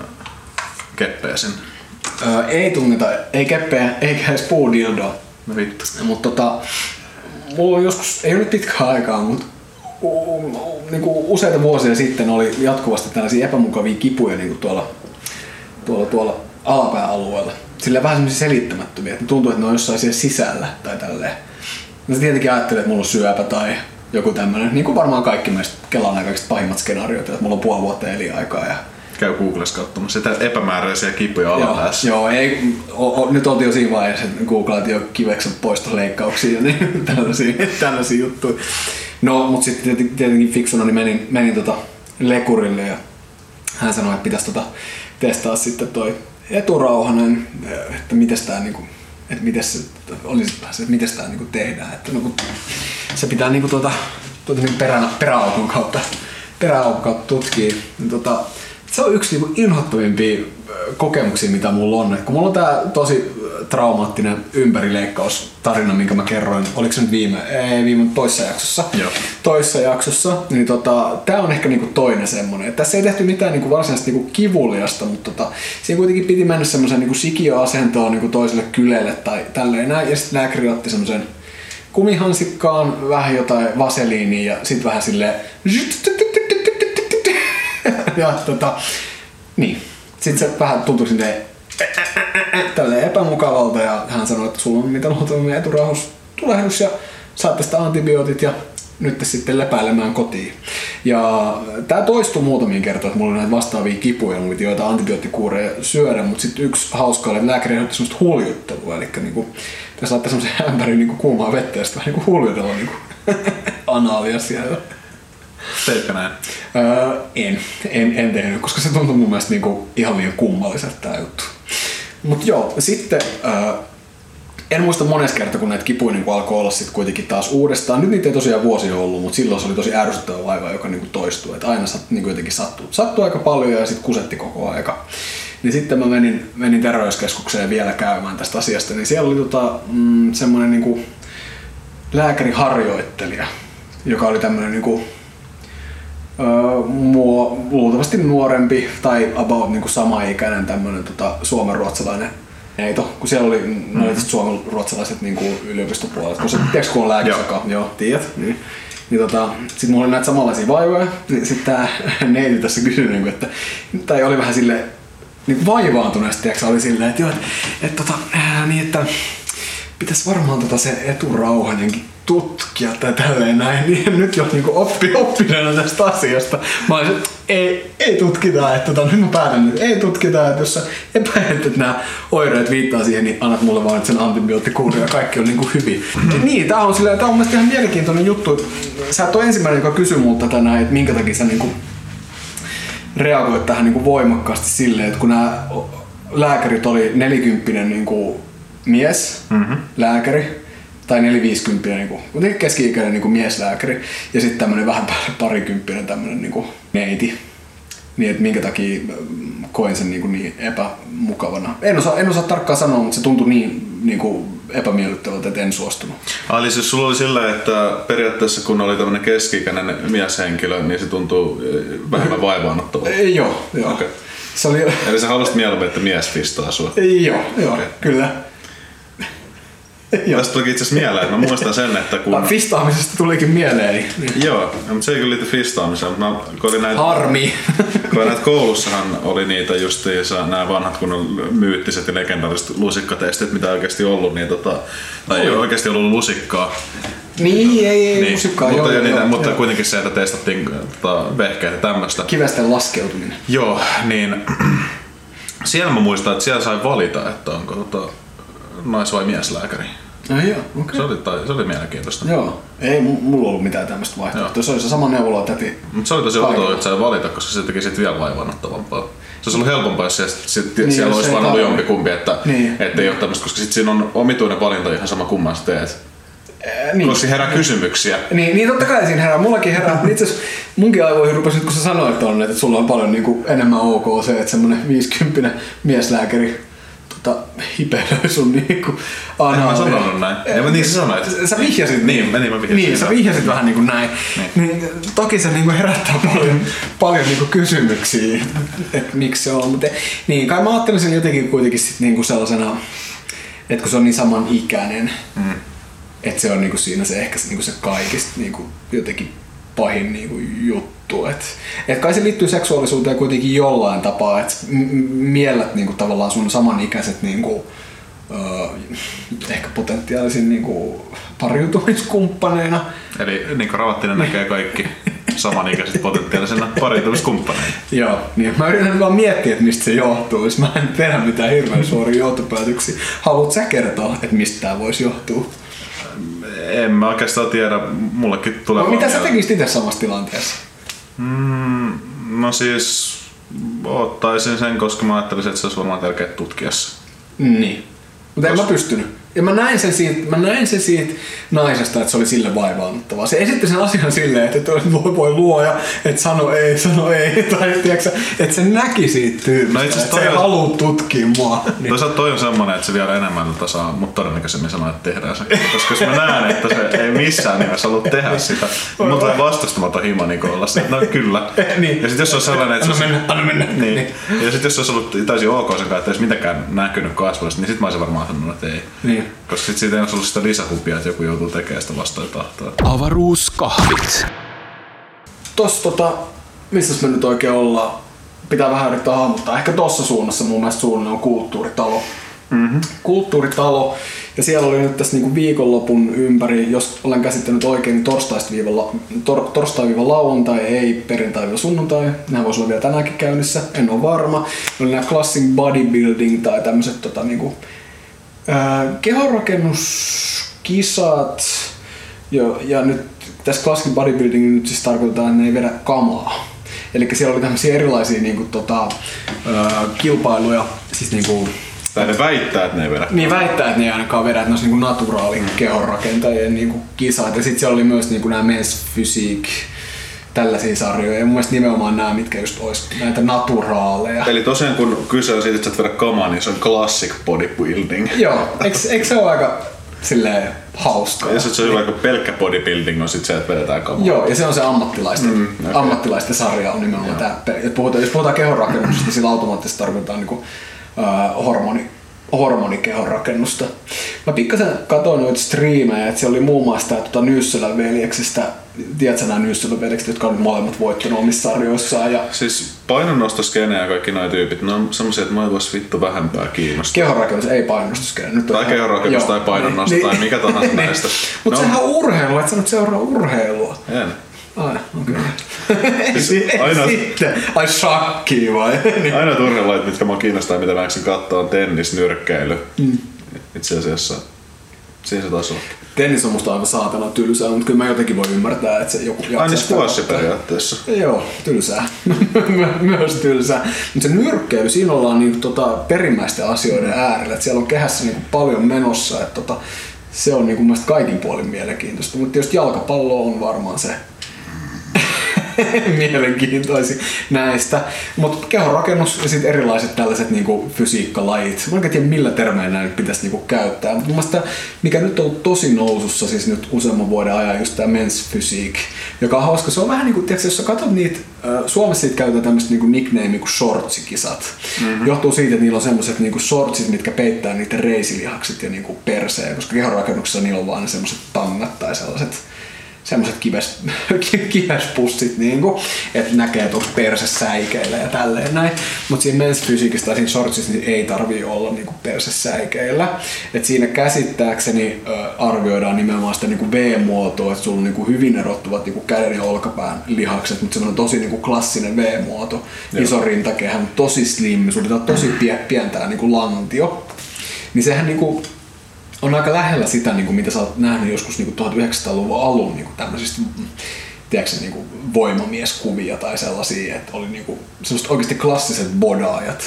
keppeä sinne. Öö, ei tungeta, ei keppeä, eikä edes puudildoa. No vittu. Mutta tota, mulla on joskus, ei ole nyt pitkään aikaa, mutta niin kuin useita vuosia sitten oli jatkuvasti tällaisia epämukavia kipuja niin kuin tuolla, tuolla, tuolla alapääalueella. Sillä vähän semmoisia selittämättömiä, että tuntuu, että ne on jossain siellä sisällä tai tälleen. No se tietenkin ajattelee, että mulla on syöpä tai joku tämmöinen, niin kuin varmaan kaikki meistä kelaan nämä kaikista pahimmat skenaariot, että mulla on puoli vuotta eliaikaa ja Käy Googlessa katsomassa sitä epämääräisiä kipuja alapäässä. Joo, ei, o, o, nyt oltiin jo siinä vaiheessa, että googlaat jo kiveksen poistoleikkauksia ja niin, tällaisia, tällaisia juttuja. No, mutta sitten tietenkin, fiksuna niin menin, menin tota lekurille ja hän sanoi, että pitäisi tota testaa sitten toi eturauhanen, että miten tää niinku, että miten se, olisi että miten tää niinku tehdään. Että no, kun se pitää niinku tuota, tuota niinku perä, peräaukon kautta, peräaukon kautta tutkia. Niin tota, se on yksi niinku inhottavimpia kokemuksia, mitä mulla on. Kun mulla on tää tosi traumaattinen ympärileikkaustarina, minkä mä kerroin, oliko se nyt viime, ei, viime toissa jaksossa, Joo. toissa jaksossa, niin tota, tää on ehkä niinku toinen semmonen. Et tässä ei tehty mitään niinku varsinaisesti niinku kivuliasta, mutta tota, siinä kuitenkin piti mennä semmoisen niinku sikioasentoon niinku toiselle kylelle tai tälleen näin. Ja sitten lääkäri otti semmoisen kumihansikkaan, vähän jotain vaseliinia ja sitten vähän silleen ja tota, niin. Sitten se vähän tuntui sinne tälleen epämukavalta ja hän sanoi, että sulla on mitä luultavimmin eturauhus tulehdus ja saatte sitä antibiootit ja nyt te sitten lepäilemään kotiin. Ja tämä toistui muutamiin kertoihin, että mulla oli näitä vastaavia kipuja, mulla piti joita antibioottikuureja syödä, mutta sitten yksi hauska oli, että lääkäri ehdotti semmoista huljuttelua, eli niinku, te saatte semmoisen ämpärin niinku kuumaa vettä ja sitten vähän niinku huljutella niinku anaalia siellä. Teitkö näin? Öö, en, en, en tehnyt, koska se tuntui mun mielestä niinku ihan liian kummalliselta tää juttu. Mut joo, sitten öö, en muista monessa kertaa, kun näitä kipuja niin alkoi olla sitten kuitenkin taas uudestaan. Nyt niitä ei tosiaan vuosia ollut, mutta silloin se oli tosi ärsyttävä vaiva, joka niin toistui. Että aina sat, niin jotenkin sattuu. Sattuu aika paljon ja sitten kusetti koko aika. Niin sitten mä menin, menin terveyskeskukseen vielä käymään tästä asiasta, niin siellä oli tota, mm, semmoinen niinku lääkäriharjoittelija, joka oli tämmöinen öö, muo, luultavasti nuorempi tai about niinku sama ikäinen tämmöinen tota, suomenruotsalainen neito, kun siellä oli mm-hmm. noita suomenruotsalaiset niinku yliopistopuolet, kun se, tiedätkö kun on lääkisaka, joo, joo tiedät, niin niin tota, sit mulla oli näitä samanlaisia vaivoja, niin sit tää neiti tässä kysyi, niinku, että, tai oli vähän sille niin vaivaantuneesti, tiiäks, oli silleen, että joo, että, että, tota, ää, niin, että pitäisi varmaan tota se eturauhan jonkin tutkia tai tälleen näin, niin nyt jo niin oppi, oppineena tästä asiasta. Mä olisin, että ei, ei tutkita, että tota, nyt mä päätän, että ei tutkita, että jos sä epäilet, että nämä oireet viittaa siihen, niin annat mulle vaan sen antibioottikuurin ja kaikki on niin kuin hyvin. Mm-hmm. Niin, tää on, silleen, tää on mielestäni ihan mielenkiintoinen juttu. Sä et ole ensimmäinen, joka kysyy multa tänään, että minkä takia sä niin kuin reagoit tähän niin kuin voimakkaasti silleen, että kun nämä lääkärit oli nelikymppinen niin kuin mies, mm-hmm. lääkäri, tai 450 niin kuin, keski-ikäinen niin kuin mieslääkäri ja sitten tämmöinen vähän parikymppinen tämmöinen niin kuin neiti. Niin, että minkä takia koin sen niin, kuin niin epämukavana. En osaa, en osaa tarkkaan sanoa, mutta se tuntui niin, niin kuin epämiellyttävältä, että en suostunut. Eli siis sulla oli sillä, että periaatteessa kun oli tämmöinen keski-ikäinen mieshenkilö, niin se tuntuu eh, vähemmän vaivaanottavalta? Joo, joo. Okay. Se oli... Eli sä halusit mieluummin, että mies fistaa sua? Joo, joo, okay. kyllä. Tästä tuli itse asiassa mieleen, että mä muistan sen, että kun... Fistaamisesta tulikin mieleen. Niin. Joo, mutta se ei kyllä liity fistaamiseen, mutta mä, kun oli näitä... Harmi. kun näitä koulussahan oli niitä justiinsa nämä vanhat kun myyttiset ja legendaariset lusikkatestit, mitä oikeasti ollut, niin tota, tai ei oikeasti ollut lusikkaa. Niin, ei, ei niin, lusikkaa, mutta, joo, niitä, joo, mutta joo. kuitenkin se, että testattiin tota, vehkeitä tämmöistä. Kivesten laskeutuminen. Joo, niin siellä mä muistan, että siellä sai valita, että onko tota, nais- vai mieslääkäri. Ah, joo, okay. se, oli, tai, se oli mielenkiintoista. Joo, ei mulla ollut mitään tämmöistä vaihtoehtoa. Se oli se sama neuvola täti. Mutta se oli tosi outoa, että sä valita, koska se teki sitten vielä vaivannuttavampaa. Se olisi ollut helpompaa, jos siellä, sit, niin, siellä olisi vaan ollut jompikumpi, että niin. ei ole tämmöistä, koska sitten siinä on omituinen valinta ihan sama kumman sä teet. Ää, niin. Koska herää kysymyksiä. Niin, niin totta kai siinä herää. Mullakin herää. Itse asiassa munkin aivoihin rupesi nyt, kun sä sanoit on, että sulla on paljon niin kuin, enemmän ok se, että semmonen 50 mieslääkäri tota, hipelöi sun niinku anaali. En mä sanonut näin. En mä niin sanoit. Sä vihjasit. Niin, niin, mä vihjasin. Niin, sä vihjasit vähän niinku näin. Niin. niin toki se niinku herättää paljon, paljon niinku kysymyksiä, että miksi se on. Mutta niin, kai mä ajattelin sen jotenkin kuitenkin sit niinku sellaisena, että kun se on niin saman ikäinen, mm. että se on niinku siinä se ehkä niinku se kaikista niinku jotenkin pahin niinku juttu. Et, et kai se liittyy seksuaalisuuteen kuitenkin jollain tapaa, että miellät niinku tavallaan sun samanikäiset niinku, öö, ehkä potentiaalisin niinku pariutumiskumppaneina. Eli niin kuin Ravattinen näkee kaikki samanikäiset potentiaalisena pariutumiskumppaneina. Joo, niin mä yritän vaan miettiä, että mistä se johtuu, jos mä en tehdä mitään hirveän suoria johtopäätöksiä. Haluatko sä kertoa, että mistä tämä voisi johtua? En mä oikeastaan tiedä, mullekin tulee... No, mitä sä tekisit itse samassa tilanteessa? Mm, no siis ottaisin sen, koska mä ajattelisin, että se olisi varmaan tärkeää tutkia se. Niin. Mutta en mä pystynyt. Ja mä näin sen siitä, mä näin sen siitä naisesta, että se oli sille vaivaannuttavaa. Se esitti sen asian silleen, että voi, voi luoja, että sano ei, sano ei. Tai tiiäksä, että se näki siitä tyylistä, no että se ei halua tutkia mua. Niin. Toisaalta toi on semmonen, että se vielä enemmän tota saa mut todennäköisemmin sanoa, että tehdään se. Koska jos mä näen, että se ei missään nimessä halua tehdä sitä, mulla tulee vastustamaton himo niin olla se, no kyllä. niin. Ja sit jos on sellainen, että anna mennä, anna mennä. Niin. niin. Ja sit jos olisi ollut täysin ok sen kanssa, että ei mitenkään näkynyt kasvoista, niin sit mä olisin varmaan sanonut, että ei. Niin. Koska sit siitä ei ollut sitä lisähupia, että joku joutuu tekemään sitä vastaan tahtoa. Avaruuskahvit. Tossa tota, missä me nyt oikein ollaan? Pitää vähän yrittää hahmottaa. Ehkä tossa suunnassa mun mielestä suunnilleen on kulttuuritalo. Mm-hmm. Kulttuuritalo. Ja siellä oli nyt tässä niinku viikonlopun ympäri, jos olen käsittänyt oikein, niin tor, torstai-lauantai, ei perjantai-sunnuntai. Nämä voisi olla vielä tänäänkin käynnissä, en ole varma. Oli nämä classic bodybuilding tai tämmöiset tota, niinku, kehonrakennuskisat, jo, ja nyt tässä classic bodybuilding nyt siis tarkoitetaan, että ne ei vedä kamaa. Eli siellä oli tämmöisiä erilaisia niin kuin, tota, ää, kilpailuja, siis niin kuin, tai ne väittää, että ne ei vedä. Niin väittää, että ne ei ainakaan vedä, että ne olisi niin naturaali kehonrakentajien niin kuin kisat. Ja sitten siellä oli myös niin kuin nämä Men's Physique tällaisia sarjoja. Ja mun mielestä nimenomaan nämä, mitkä just olisi näitä naturaaleja. Eli tosiaan kun kyse on siitä, että sä et vedä kamaa, niin se on classic bodybuilding. Joo, eikö, eikö se ole aika silleen hauskaa? Ja sitten se on hyvä, kun pelkkä bodybuilding on sit se, että vedetään kamaa. Joo, ja se on se ammattilaisten, mm, okay. ammattilaisten sarja on nimenomaan tämä. Puhutaan, jos puhutaan kehonrakennuksesta, niin sillä automaattisesti tarkoitetaan niin kuin, äh, hormoni, hormonikehon rakennusta. Mä pikkasen katsoin noita striimejä, että se oli muun muassa tää tota Nysselän veljeksestä, tiedätkö nämä Nysselän veljekset, jotka on molemmat voittanut omissa sarjoissaan. Ja Siis painonnostoskene ja kaikki nuo tyypit, ne on semmosia, että mä vois vittu vähempää kiinnostaa. kehonrakennus ei painostuskene. Nyt Tai ihan- kehonrakennus tai painonnosto niin, tai mikä tahansa näistä. Mutta No. sehän on urheilu, et sä nyt seuraa urheilua. En. Ai, okei. Okay. Aina- Sitten. Ai shakki vai? Aina urheilulajit, mitkä mua kiinnostaa, mitä mä katsoa, on tennis, nyrkkeily. Mm. Itse asiassa siinä se taas on. Tennis on musta aivan saatana tylsää, mutta kyllä mä jotenkin voi ymmärtää, että se joku niin sitä squashi katsoa. periaatteessa. Joo, tylsää. My- Myös tylsää. Mutta se nyrkkeily, siinä ollaan niinku tota perimmäisten asioiden äärellä. Et siellä on kehässä niinku paljon menossa. Et tota, se on niinku kaikin puolin mielenkiintoista. Mutta tietysti jalkapallo on varmaan se mielenkiintoisin näistä. Mutta kehonrakennus ja sitten erilaiset tällaiset niinku fysiikkalajit. Mä en tiedä millä termeillä näitä pitäisi niinku käyttää. Mutta mielestä, mikä nyt on ollut tosi nousussa siis nyt useamman vuoden ajan, just tämä men's physique, joka on hauska. Se on vähän niin kuin, tiedätkö, jos sä katsot niitä, Suomessa siitä käytetään tämmöistä niinku nickname kuin shortsikisat. Mm-hmm. Johtuu siitä, että niillä on semmoiset niinku shortsit, mitkä peittää niitä reisilihakset ja niinku perseen, koska kehonrakennuksessa niillä on vaan ne semmoiset tangat tai sellaiset semmoiset kives, kivespussit, niinku, että näkee tuossa perse säikeillä ja tälleen näin. Mutta siinä men's fysiikistä tai siinä shortsissa niin ei tarvii olla niinku perse säikeillä. Et siinä käsittääkseni ö, arvioidaan nimenomaan sitä niinku V-muotoa, että sulla on niinku hyvin erottuvat niinku käden ja olkapään lihakset, mutta semmoinen tosi niinku klassinen V-muoto. Iso rintakehä, mut tosi slim, sulla on tosi pie, pientää niinku lantio. Niin sehän niinku on aika lähellä sitä, niin kuin mitä sä oot nähnyt joskus niin kuin 1900-luvun alun niin kuin tämmöisistä mm, tiedätkö, niin kuin voimamieskuvia tai sellaisia, että oli niin kuin, semmoiset oikeasti klassiset bodaajat.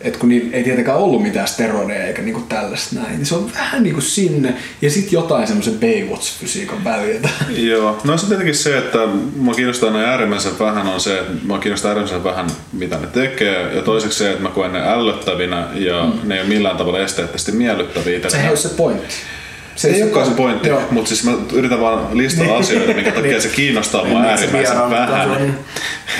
Et kun niin ei tietenkään ollut mitään steroideja eikä niinku tällaista näin, niin se on vähän niinku sinne ja sitten jotain semmoisen Baywatch-fysiikan väliltä. Joo, no se on tietenkin se, että mua kiinnostaa ne äärimmäisen vähän on se, että mua kiinnostaa äärimmäisen vähän mitä ne tekee ja toiseksi se, että mä koen ne ällöttävinä ja mm. ne ei ole millään tavalla esteettisesti miellyttäviä. Sehän ei ole se pointti. Se ei olekaan se pointti, Joo. mutta siis mä yritän vaan listata asioita, minkä takia se kiinnostaa mua Niin, se äärimmäisen vähän. niin.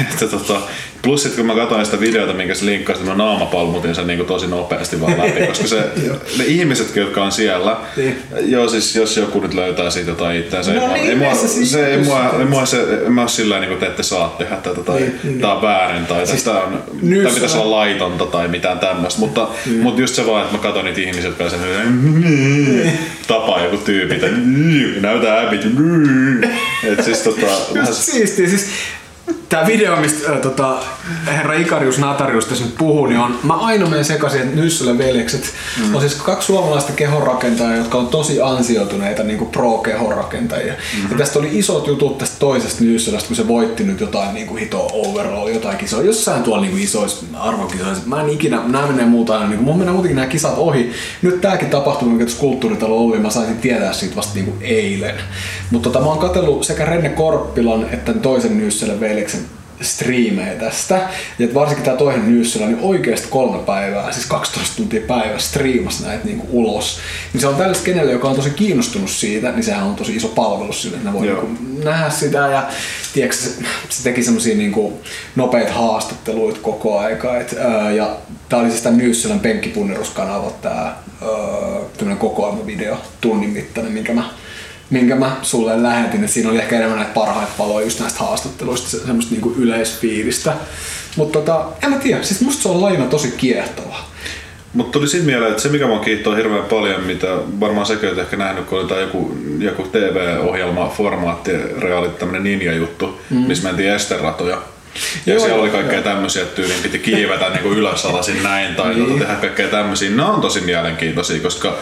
Että tota, plus sit kun mä katsoin sitä videota, minkä se linkkasi, että mä naamapalmutin sen niin tosi nopeasti vaan läpi, koska se, ne ihmisetkin, jotka on siellä, Niin. joo siis jos joku nyt löytää siitä jotain itseänsä, No ei, mua- niin, ei, mua, se siis- se, ei, mua, ei, mua se, mä sillä niin kuin, te ette saa tehdä tätä tai Niin, niin. tää on väärin tai Siis tästä on, tai pitäisi olla laitonta tai mitään tämmöistä, mutta, Niin. mutta just se vaan, että mä katson niitä ihmisiä, jotka on sen tapaa joku tyyppi, että näytä äbit, että siis tota, Just siistiä. Siis Tämä video, mistä äh, tota, herra Ikarius Natarius tässä nyt puhuu, niin on, mä aina menen sekaisin, että Nyssylän veljekset mm. on siis kaksi suomalaista kehonrakentajaa, jotka on tosi ansioituneita niin kuin pro-kehonrakentajia. Mm-hmm. Ja tästä oli isot jutut tästä toisesta Nyssylästä, kun se voitti nyt jotain niin kuin hito overall, jotain kisoa, jossain tuolla niin isoissa arvokisoissa. Mä en ikinä, nämä menee muuta aina, niin kuin, mun menee muutenkin nämä kisat ohi. Nyt tääkin tapahtuma, mikä tuossa kulttuuritalo oli, mä saisin tietää siitä vasta niin kuin eilen. Mutta tota, mä oon katsellut sekä Renne Korppilan että toisen Nyssylän veljeksen striimejä tästä. Ja että varsinkin tämä toinen Nyyssylä, niin oikeasti kolme päivää, siis 12 tuntia päivässä striimas näitä niinku ulos. Niin se on tälle kenelle, joka on tosi kiinnostunut siitä, niin sehän on tosi iso palvelus sille, että ne voi Joo. niinku nähdä sitä. Ja tiedätkö, se, se teki semmosia niinku nopeita haastatteluita koko aika. Et, ää, ja tää oli siis tämän Nyyssylän penkkipunneruskanava, tää ää, kokoelmavideo, tunnin mittainen, minkä mä minkä mä sulle lähetin, että siinä oli ehkä enemmän näitä parhaita paloja just näistä haastatteluista, se, semmoista niinku yleisfiilistä. Mutta tota, en mä tiedä, siis musta se on lajina tosi kiehtova. Mutta tuli siitä mieleen, että se mikä mua kiihtoo hirveän paljon, mitä varmaan sekin olet ehkä nähnyt, kun oli tää joku, joku TV-ohjelma, formaatti, reality, tämmönen ninja-juttu, mm. missä mentiin esteratoja. Ja Joo, siellä oli kaikkea tämmöisiä, että tyyliin piti kiivetä niinku ylös alasin näin tai Niin. niin. tehdä kaikkea tämmöisiä. Nämä on tosi mielenkiintoisia, koska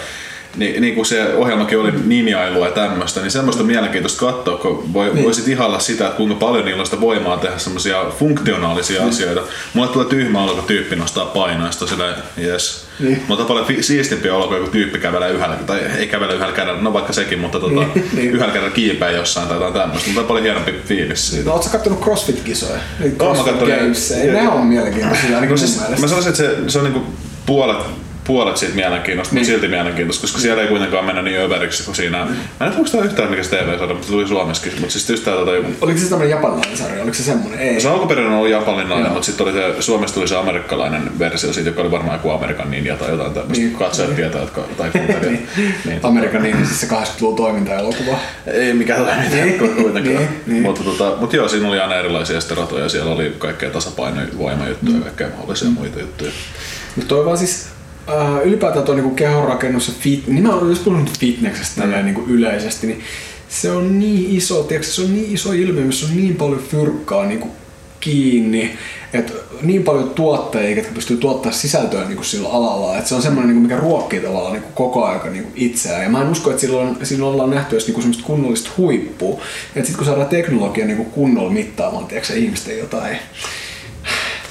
niin, niin kuin se ohjelmakin oli ninjailua ja tämmöistä, niin semmoista on mielenkiintoista katsoa, kun voi, niin. voisit ihalla sitä, että kuinka paljon niillä on sitä voimaa tehdä semmoisia funktionaalisia niin. asioita. Mulle tulee tyhmä olo, kun tyyppi nostaa painoista sille, yes. Niin. Mutta paljon siistimpiä olo, kun joku tyyppi kävelee yhdellä, tai ei kävele yhdellä kädellä, no vaikka sekin, mutta tota, niin. niin. yhdellä kädellä kiipeä jossain tai jotain tämmöistä, mutta on paljon hienompi fiilis siitä. No, ootko kattonut CrossFit-kisoja? CrossFit Games. Ne on mielenkiintoisia, ainakin no, siis. Mä sanoisin, että se, se on niinku puolet puolet siitä mielenkiinnosta, niin. mutta silti mielenkiintoista, koska siellä ei kuitenkaan mennä niin överiksi kuin siinä. Mm. Mä en tiedä, onko tämä yhtään mikä TV-sarja, mutta se tuli Suomessakin. Mutta siis just tää, tota, joku... Oliko se tämmöinen japanilainen sarja? Oliko se semmoinen? Ei. Se alkuperäinen oli japanilainen, mutta sitten se, Suomessa tuli se amerikkalainen versio siitä, joka oli varmaan joku Amerikan Ninja tai jotain tämmöistä. Niin. Katsojat niin. tietää, jotka, tai kuuntelijat. niin. niin. Amerikan Ninja, siis se 80-luvun toimintaelokuva. Ei mikään toiminta niin. kuitenkaan. niin. niin. Mutta, tota, mutta joo, siinä oli aina erilaisia ratoja. Siellä oli kaikkea tasapainovoimajuttuja mm. ja kaikkea mahdollisia muita juttuja. Mutta toi vaan siis äh, ylipäätään tuo niinku kehonrakennus ja fit, nimenomaan jos puhun fitneksestä mm. niinku yleisesti, niin se on niin iso, tiedätkö, se on niin iso ilmiö, missä on niin paljon fyrkkaa niinku kiinni, että niin paljon tuottajia, jotka pystyy tuottamaan sisältöä niin kuin sillä alalla, että se on semmoinen, niin kuin, mikä ruokkii tavallaan niin kuin koko aika niin kuin itseään. Ja mä en usko, että silloin, silloin ollaan nähty edes niin kuin semmoista kunnollista huippua. Että sitten kun saadaan teknologia niin kuin kunnolla mittaamaan, tiedätkö, ihmisten jotain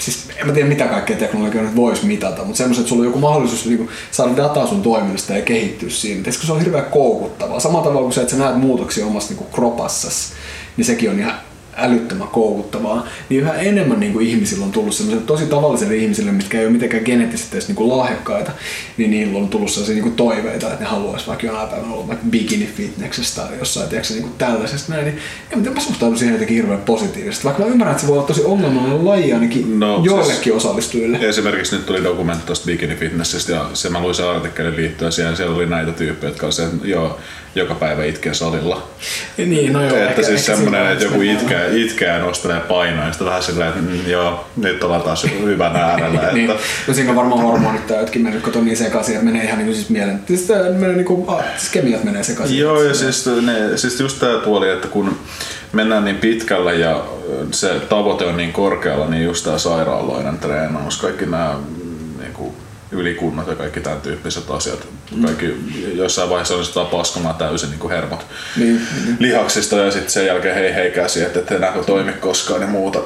siis en mä tiedä mitä kaikkea teknologiaa nyt voisi mitata, mutta semmoiset, että sulla on joku mahdollisuus niin kuin, saada dataa sun toiminnasta ja kehittyä siinä. Tiedätkö, se on hirveän koukuttavaa. Samalla tavalla kuin se, että sä näet muutoksia omassa niin kropassasi, niin sekin on ihan älyttömän koukuttavaa, niin yhä enemmän niin kuin ihmisillä on tullut sellaisille tosi tavallisille ihmisille, mitkä ei ole mitenkään geneettisesti edes niin kuin lahjakkaita, niin niillä on tullut sellaisia niin kuin toiveita, että ne haluaisi vaikka jonain päivänä olla vaikka bikini fitnessistä tai jossain tiedätkö, niin kuin tällaisesta näin, niin en tiedä, mä suhtaudun siihen jotenkin hirveän positiivisesti, vaikka mä ymmärrän, että se voi olla tosi ongelmallinen laji ainakin no, joillekin siis osallistujille. Esimerkiksi nyt tuli dokumentti tuosta bikini fitnessistä ja se mä luin sen artikkelin liittyen siihen, siellä oli näitä tyyppejä, jotka olivat joo, joka päivä itkee salilla. Niin, no joo, että ehkä, siis semmoinen, että joku itkee, itkee ja nostelee painoa ja sitten vähän silleen, että mm, joo, nyt ollaan taas hyvän äärellä. niin. että... No siinä on varmaan hormonit tai jotkin mennyt, kun on niin sekaisin, että menee ihan niin kuin siis mielen, siis, menee niin kuin, ah, siis kemiat menee sekaisin. Joo, ja siis, ne, siis just tämä puoli, että kun mennään niin pitkällä ja se tavoite on niin korkealla, niin just tämä sairaaloinen treenaus, kaikki nämä ylikunnat ja kaikki tämän tyyppiset asiat. Kaikki jossain vaiheessa onnistutaan paskomaan täysin niin kuin hermot niin, niin. lihaksista ja sitten sen jälkeen hei hei käsi, että et enää toimi koskaan ja muuta.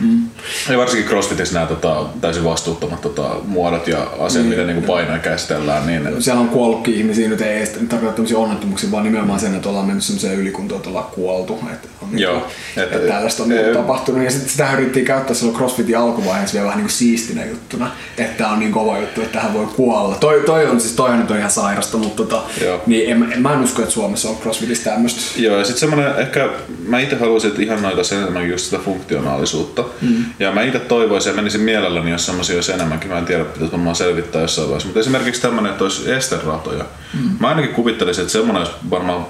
Mm. Ja varsinkin CrossFitissä nämä tota, täysin vastuuttomat tota, muodot ja asiat, niin, miten niin painoja käsitellään. Niin... Siellä on kuollutkin ihmisiä, nyt ei tarkoita tämmöisiä onnettomuuksia, vaan nimenomaan sen, että ollaan mennyt semmoiseen ylikuntoon, että ollaan kuoltu. Että on niin Joo. Että, että, että tällaista on e- tapahtunut. Ja sitten sitä yritettiin käyttää silloin CrossFitin alkuvaiheessa vielä vähän niin kuin siistinä juttuna, että tämä on niin kova juttu, että tähän voi kuolla. Toi, toi on siis toihan nyt on ihan sairasta, mutta tota, niin en, en, mä en usko, että Suomessa on CrossFitissa tämmöistä. Joo, ja sitten semmoinen, ehkä mä itse haluaisin, että ihan noita sen enemmän just sitä funktionaalisuutta. Mm. Ja mä itse toivoisin ja menisin mielelläni, jos semmoisia olisi enemmänkin. Mä en tiedä, pitäisi varmaan selvittää jossain vaiheessa. Mutta esimerkiksi tämmöinen, että olisi esteratoja. Mm. Mä ainakin kuvittelisin, että semmoinen olisi varmaan,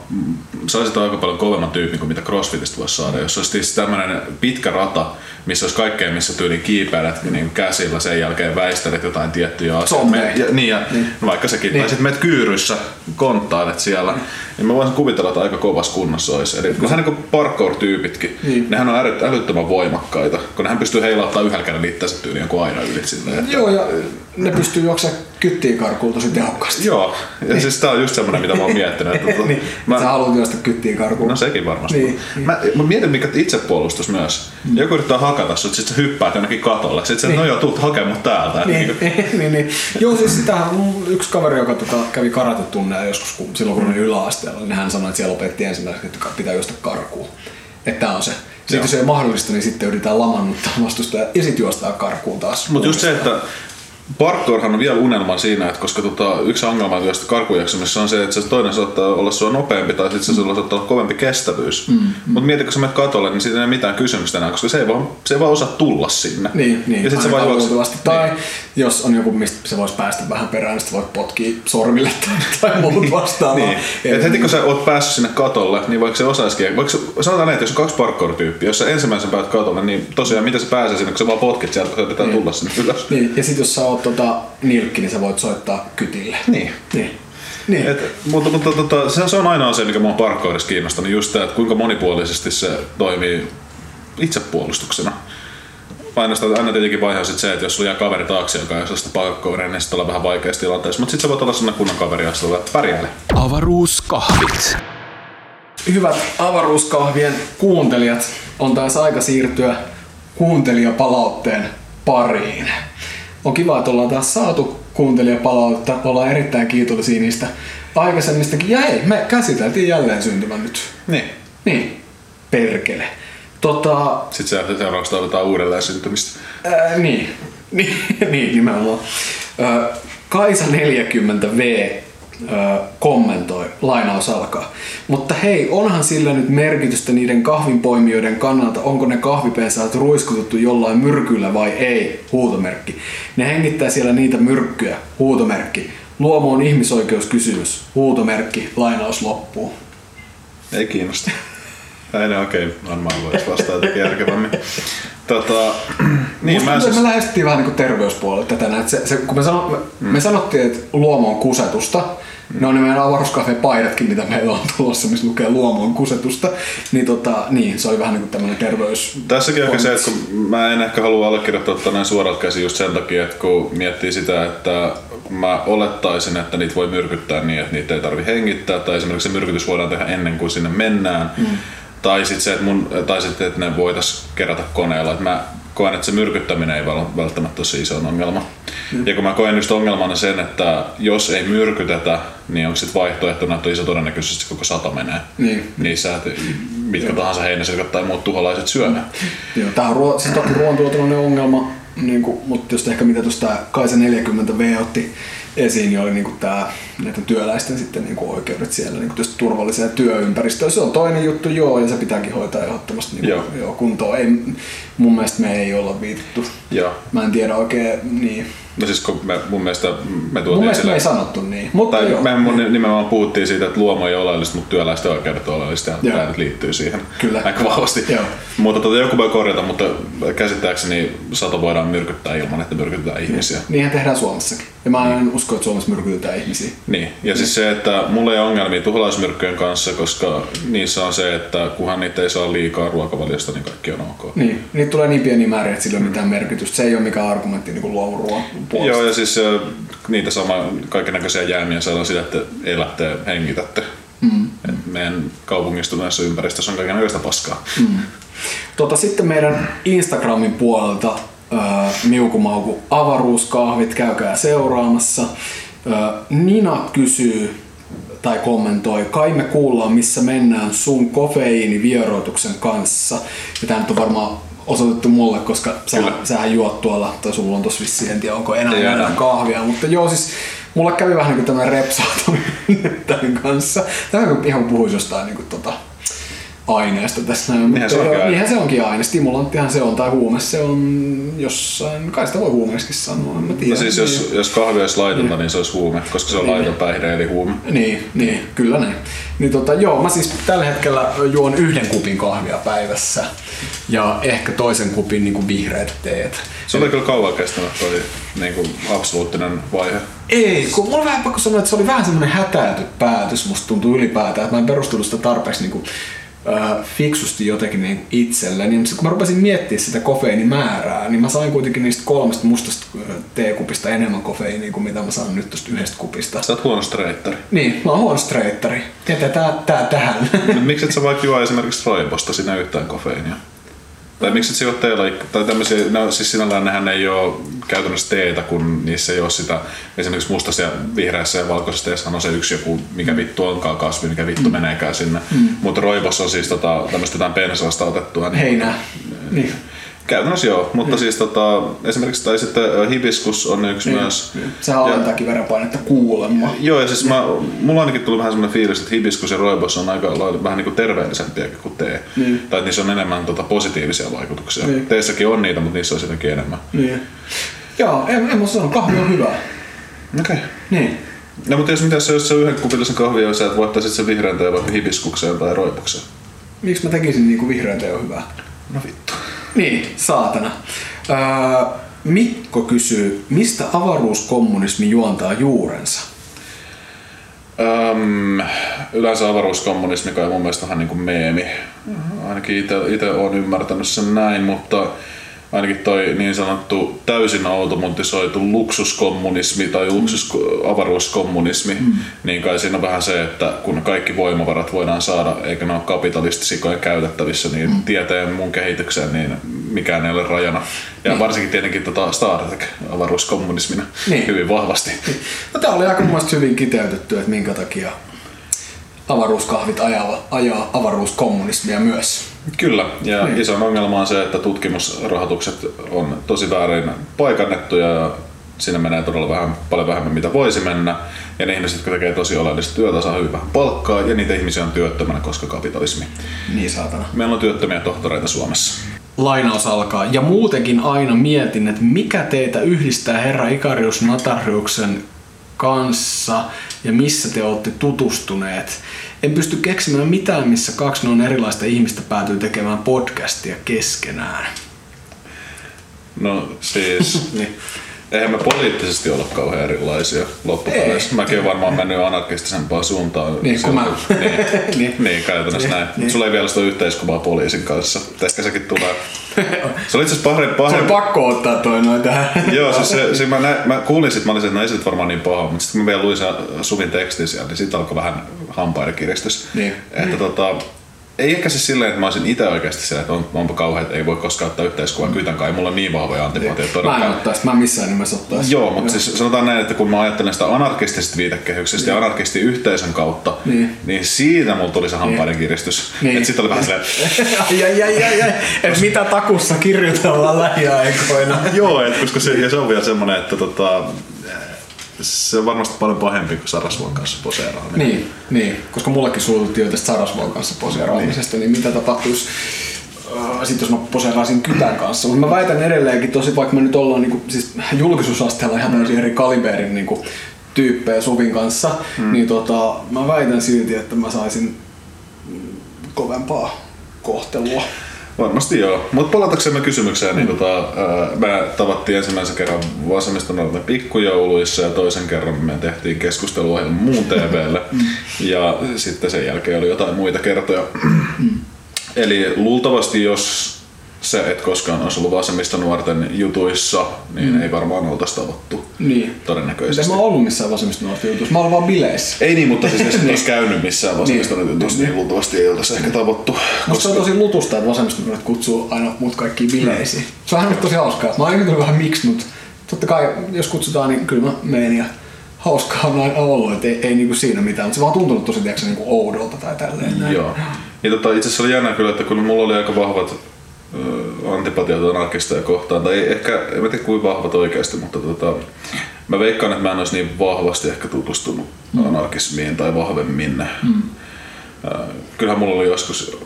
saisi aika paljon kovemman tyypin kuin mitä CrossFitista voisi saada. Jos olisi siis tämmöinen pitkä rata, missä olisi kaikkea, missä tyyli kiipeilet mm. niin käsillä, sen jälkeen väistelet jotain tiettyjä asioita. Ja, niin, ja niin. No vaikka sekin. Niin. Tai sitten menet kyyryssä, konttailet siellä. Niin. niin mä voisin kuvitella, että aika kovassa kunnossa olisi. Eli vähän niin kuin parkour-tyypitkin. Niin. Nehän on älyttömän voimakkaita, kun nehän pystyy heilauttamaan yhdellä kädellä itseänsä tyyliin jonkun aina yli. Että... Joo, ja ne pystyy juoksemaan kyttiin karkuun tosi tehokkaasti. Joo, ja niin. siis tää on just semmoinen, mitä mä oon miettinyt. Että, tota, niin, mä... Sä haluat juosta kyttiin karkuun. No sekin varmasti. Niin, niin. Mä, mä, mietin, mikä itsepuolustus myös. Mm. Joku yrittää hakata sut, sit sä hyppäät jonnekin katolle. Sit sä, niin. no joo, tuut hakemaan mut täältä. Niin, niin, niin, niin. Joo, siis sitähän yksi kaveri, joka tota, kävi karatetunneja joskus, kun, silloin kun oli yläasteella, niin hän sanoi, että siellä opetti ensimmäiseksi, että pitää juosta karkuun. Että tää on se. Sitten jos ei mahdollista, niin sitten yritetään lamannuttaa vastustaja ja sitten juostaa karkuun taas. Mutta just se, että Parkourhan on vielä unelma siinä, että koska tota, yksi ongelma tuosta karkujaksamisessa on se, että se toinen saattaa olla sua nopeampi tai sitten se mm. saattaa olla kovempi kestävyys. Mm, mm. Mutta mieti, kun sä menet katolle, niin siitä ei ole mitään kysymystä enää, koska se ei vaan, se ei vaan osaa tulla sinne. Niin, niin. Ja sit se vaan juoksi. Tai niin. jos on joku, mistä se voisi päästä vähän perään, niin voit potkia sormille tai, tai muut vastaavaa. niin. Et heti kun sä oot päässyt sinne katolle, niin vaikka se osaisikin, vaikka sanotaan näin, että jos on kaksi parkour-tyyppiä, jos sä ensimmäisen päät katolle, niin tosiaan miten se pääsee sinne, kun sä vaan potkit sieltä, kun sä pitää niin. tulla sinne ylös. Niin. Ja sitten jos sä oot tota, nilkki, niin sä voit soittaa kytille. Niin. niin. Niin. Et, mutta mutta tota, se, se on aina asia, mikä mua parkkoudessa kiinnostanut, just tämä, että kuinka monipuolisesti se toimii itsepuolustuksena. aina, sitä, aina tietenkin vaihe sit se, että jos sulla jää kaveri taakse, joka ei sitä pakkokaveria, niin sitten ollaan vähän vaikeassa tilanteessa. Mutta sitten sä voit olla sellainen kunnon kaveri, jos sulla pärjäile. Avaruuskahvit. Hyvät avaruuskahvien kuuntelijat, on taas aika siirtyä kuuntelijapalautteen pariin. On kiva, että ollaan taas saatu kuuntelijapalautetta. Ollaan erittäin kiitollisia niistä aikaisemmistakin. Ja hei, me käsiteltiin jälleen syntymä nyt. Niin. Niin, perkele. Tota, Sitten se seuraavaksi toivotaan uudelleen syntymistä. ää, niin, niin, niin nimenomaan. Kaisa 40V ää, kommentoi, lainaus alkaa. Mutta hei, onhan sillä nyt merkitystä niiden kahvinpoimijoiden kannalta, onko ne kahvipensaat ruiskutettu jollain myrkyllä vai ei, huutomerkki. Ne hengittää siellä niitä myrkkyjä, huutomerkki. Luomo on ihmisoikeuskysymys, huutomerkki, lainaus loppuu. Ei kiinnosta. Ei ne oikein varmaan voisi vastata jotenkin järkevämmin. Tota, niin, mä Musta siis, me lähestyttiin vähän niin terveyspuolelta tänään. Että se, se, kun me, sano, me, me sanottiin, että luomo on kusetusta, ne on ne meidän avaruuskahveen paidatkin, mitä meillä on tulossa, missä lukee luomo on kusetusta. Niin, tota, niin se oli vähän niin kuin tämmöinen terveys... Tässäkin ehkä se, että kun mä en ehkä halua allekirjoittaa näin suoralta käsin just sen takia, että kun miettii sitä, että mä olettaisin, että niitä voi myrkyttää niin, että niitä ei tarvi hengittää, tai esimerkiksi se myrkytys voidaan tehdä ennen kuin sinne mennään, mm. tai sitten se, että, mun, tai sitten, että ne voitaisiin kerätä koneella. Että mä koen, että se myrkyttäminen ei välttämättä ole se iso ongelma. Mm. Ja kun mä koen just ongelmana sen, että jos ei myrkytetä, niin onko sitten vaihtoehtona, että iso todennäköisesti koko sata menee. Niin. Niin sä, et mitkä tahansa heinäsirkat tai muut tuholaiset syö ne. Joo, tää on ruo- siis ruoantuotannollinen ongelma, niin kuin, mutta just ehkä mitä tuosta Kaisa 40V otti esiin, niin oli niin kuin tää, näiden työläisten sitten niin kuin oikeudet siellä niin kuin turvalliseen työympäristöön. Se on toinen juttu, joo, ja se pitääkin hoitaa ehdottomasti niin Joo. joo, kuntoon. Ei, mun mielestä me ei olla viitattu. Joo. Mä en tiedä oikein, niin. No siis kun me, mun mielestä me Mun tuotiin mielestä me esille, ei sanottu niin. Mutta tai joo. me mun nimenomaan puhuttiin siitä, että luomo ei ole oleellista, mutta työläisten oikeudet on oleellista ja Joo. tämä nyt liittyy siihen Kyllä. aika vahvasti. Joo. Mutta tota, joku voi korjata, mutta käsittääkseni sato voidaan myrkyttää ilman, että myrkytetään ihmisiä. Niinhän tehdään Suomessakin. Ja mä en usko, että Suomessa myrkytetään ihmisiä. Niin, ja siis se, että mulla ei ole ongelmia tuholaismyrkkyjen kanssa, koska niissä on se, että kunhan niitä ei saa liikaa ruokavaliosta, niin kaikki on ok. Niin, niitä tulee niin pieni määrä, että sillä ei ole mitään merkitystä. Se ei ole mikään argumentti niin kuin luomuruoan puolesta. Joo, ja siis niitä sama kaikenlaisia jäämiä saadaan sitä, että elätte hengitätte. Mm. Et meidän kaupungistuneessa ympäristössä on kaikenlaista paskaa. Mm. Tota, sitten meidän Instagramin puolelta Miukumauku avaruuskahvit, käykää seuraamassa. Äh, Nina kysyy tai kommentoi, kai me kuullaan missä mennään sun kofeiinivieroituksen kanssa. Ja tämä nyt on varmaan osoitettu mulle, koska sä, Kyllä. sähän juot tuolla, tai sulla on tossa vissiin, en tiedä onko enää, Ei enää kahvia, mutta joo siis mulle kävi vähän niin kuin tämmöinen repsautuminen tämän kanssa. Tämä on ihan kuin puhuisi jostain niin kuin tota, aineesta tässä näin. Niinhän se mutta onkin aine. se onkin aine. Stimulanttihan se on, tai huume se on jossain, kai sitä voi huumeeksikin sanoa, en mä tiedä. No siis jos, jos kahvi olisi laitonta, niin se olisi huume, koska se on laiton päihde eli huume. Niin, niin, kyllä näin. Niin tota, joo, mä siis tällä hetkellä juon yhden kupin kahvia päivässä ja ehkä toisen kupin niin kuin vihreät teet. Se oli kyllä kauan kestänyt toi niin kuin absoluuttinen vaihe. Ei, kun mulla on vähän pakko sanoa, että se oli vähän semmoinen hätäilty päätös, musta tuntuu ylipäätään, että mä en perustellut sitä tarpeeksi niin kuin, fiksusti jotenkin niin itselleni. Niin sit kun mä rupesin miettimään sitä kofeiinimäärää, niin mä sain kuitenkin niistä kolmesta mustasta teekupista enemmän kofeiinia kuin mitä mä saan nyt tosta yhdestä kupista. Sä oot huono streittari. Niin, mä oon huono streittari. Jätetään tää tähän. No, miksi et sä vaikka juo esimerkiksi roibosta siinä yhtään kofeiinia? Tai miksi et sä juo teillä, tai tämmöisiä, no siis sinällään nehän ei ole käytännössä teetä, kun niissä ei ole sitä, esimerkiksi mustassa ja vihreässä ja valkoisessa teessä on se yksi joku, mikä vittu onkaan kasvi, mikä vittu mm. meneekään sinne. Mm. Mutta roibossa on siis tota, tämmöistä jotain pensaasta otettua. Niin Heinää. Niin. Käytännössä joo, mutta siis tota, esimerkiksi tai sitten hibiskus on yksi myös. Sehän alentaakin verenpainetta kuulemma. Joo, ja siis mä, mulla on ainakin tullut vähän semmoinen fiilis, että hibiskus ja roibos on aika lailla vähän niin kuin terveellisempiäkin kuin tee. Niin. Tai että niissä on enemmän tota, positiivisia vaikutuksia. Niin. Teessäkin on niitä, mutta niissä on jotenkin enemmän. Niin. Joo, en, en mä sano, kahvi on hyvä. Okei. Okay. Niin. No mutta jos, mitäs, jos sä yhden kupillisen kahvia ja sä et voittaisit sen vihreän teen vaikka hibiskukseen tai roibokseen? Miksi mä tekisin niinku vihreän teo hyvää? No vittu. Niin, saatana. Öö, Mikko kysyy, mistä avaruuskommunismi juontaa juurensa? Öm, yleensä avaruuskommunismi kai mun mielestä vähän niin kuin meemi. Ainakin itse olen ymmärtänyt sen näin, mutta ainakin toi niin sanottu täysin automatisoitu luksuskommunismi tai luksus avaruuskommunismi, mm. niin kai siinä on vähän se, että kun kaikki voimavarat voidaan saada, eikä ne ole kapitalistisikojen käytettävissä, niin mm. tieteen mun kehitykseen, niin mikään ei ole rajana. Ja niin. varsinkin tietenkin tota Star Trek avaruuskommunismina niin. hyvin vahvasti. No tää oli aika mun hyvin kiteytetty, että minkä takia avaruuskahvit ajaa, ajaa avaruuskommunismia myös. Kyllä, ja niin. iso ongelma on se, että tutkimusrahoitukset on tosi väärin paikannettuja ja siinä menee todella vähän, paljon vähemmän mitä voisi mennä. Ja ne ihmiset, jotka tekee tosi oleellista työtä, saa hyvin vähän palkkaa ja niitä ihmisiä on työttömänä, koska kapitalismi. Niin saatana. Meillä on työttömiä tohtoreita Suomessa. Lainaus alkaa. Ja muutenkin aina mietin, että mikä teitä yhdistää herra Ikarius Natariuksen kanssa ja missä te olette tutustuneet. En pysty keksimään mitään, missä kaksi noin erilaista ihmistä päätyy tekemään podcastia keskenään. No siis, niin. Eihän me poliittisesti olla kauhean erilaisia loppupeleissä. Mäkin olen varmaan mennyt anarkistisempaan suuntaan. Niin kuin mä. Niin, niin. niin käytännössä niin, näin. Niin. Sulla ei vielä sitä yhteiskuvaa poliisin kanssa. Ehkä sekin tulee. Se oli itse asiassa pahre, pahre... Se oli pakko ottaa toi noin tähän. Joo, siis se, se mä, nä, mä kuulin sit, mä olisin, että no ei se varmaan niin paha, mutta sitten kun mä vielä luin sen Suvin tekstin siellä, niin siitä alkoi vähän hampaiden kiristys. Niin. Että niin. tota, ei ehkä siis silleen, että mä olisin itse oikeasti silleen, että on, onpa kauhean, että ei voi koskaan ottaa yhteiskuvaa mm. kytän ei mulla on niin vahvoja antipatioita. Mä en ottaisi, mä missään nimessä ottaisi. Joo, mutta siis sanotaan näin, että kun mä ajattelen sitä anarkistisesta viitekehyksestä niin. ja anarkistiyhteisön kautta, niin. niin siitä mulla tuli se hampaiden niin. kiristys. Niin. Että sitten oli vähän silleen... ai, ai, ai, ai, ai. Et mitä takussa kirjoitellaan lähiaikoina. Joo, et koska se, ja se on vielä semmoinen, että tota, se on varmasti paljon pahempi kuin Sarasvuon kanssa poseeraaminen. Niin, niin, koska mullekin suututtiin jo tästä Sarasvuon kanssa poseeraamisesta, niin. niin mitä tapahtuisi äh, sitten jos mä poseeraisin kytän kanssa. Mutta mä väitän edelleenkin, tosi vaikka me nyt ollaan niinku, siis julkisuusasteella ihan täysin eri kaliberin niinku, tyyppejä Suvin kanssa, mm. niin tota, mä väitän silti, että mä saisin kovempaa kohtelua. Varmasti joo. Mutta palataksemme kysymykseen, niin mm. tota, ää, me tavattiin ensimmäisen kerran vasemmiston pikkujouluissa ja toisen kerran me tehtiin keskusteluohjelma muun TVlle. Mm. ja sitten sen jälkeen oli jotain muita kertoja. Mm. Eli luultavasti jos se et koskaan olisi ollut vasemmista nuorten jutuissa, niin mm. ei varmaan oltaisi tavattu. Niin. Todennäköisesti. Mitä mä ollut missään vasemmista nuorten jutuissa? Mä oon vaan bileissä. Ei niin, mutta siis jos olisi käynyt missään vasemmista niin. jutuissa, niin, niin luultavasti ei oltaisi ehkä tavattu. Koska... se on tosi lutusta, että vasemmista nuoret kutsuu aina mut kaikkiin bileisiin. Se on tosi hauskaa. Mä oon vähän miksi, mutta totta kai jos kutsutaan, niin kyllä mä menen ja hauskaa on aina ollut, että ei, ei niinku siinä mitään, mutta se vaan tuntunut tosi tiiäksä, niinku oudolta tai tälleen. Joo. Ja tota, itse asiassa oli jännä kyllä, että kun mulla oli aika vahvat antipatiota anarkisteja kohtaan, tai ehkä, en tiedä kuinka vahvat oikeasti, mutta tota, mä veikkaan, että mä en olisi niin vahvasti ehkä tutustunut mm. anarkismiin tai vahvemmin. Mm. Kyllähän mulla oli joskus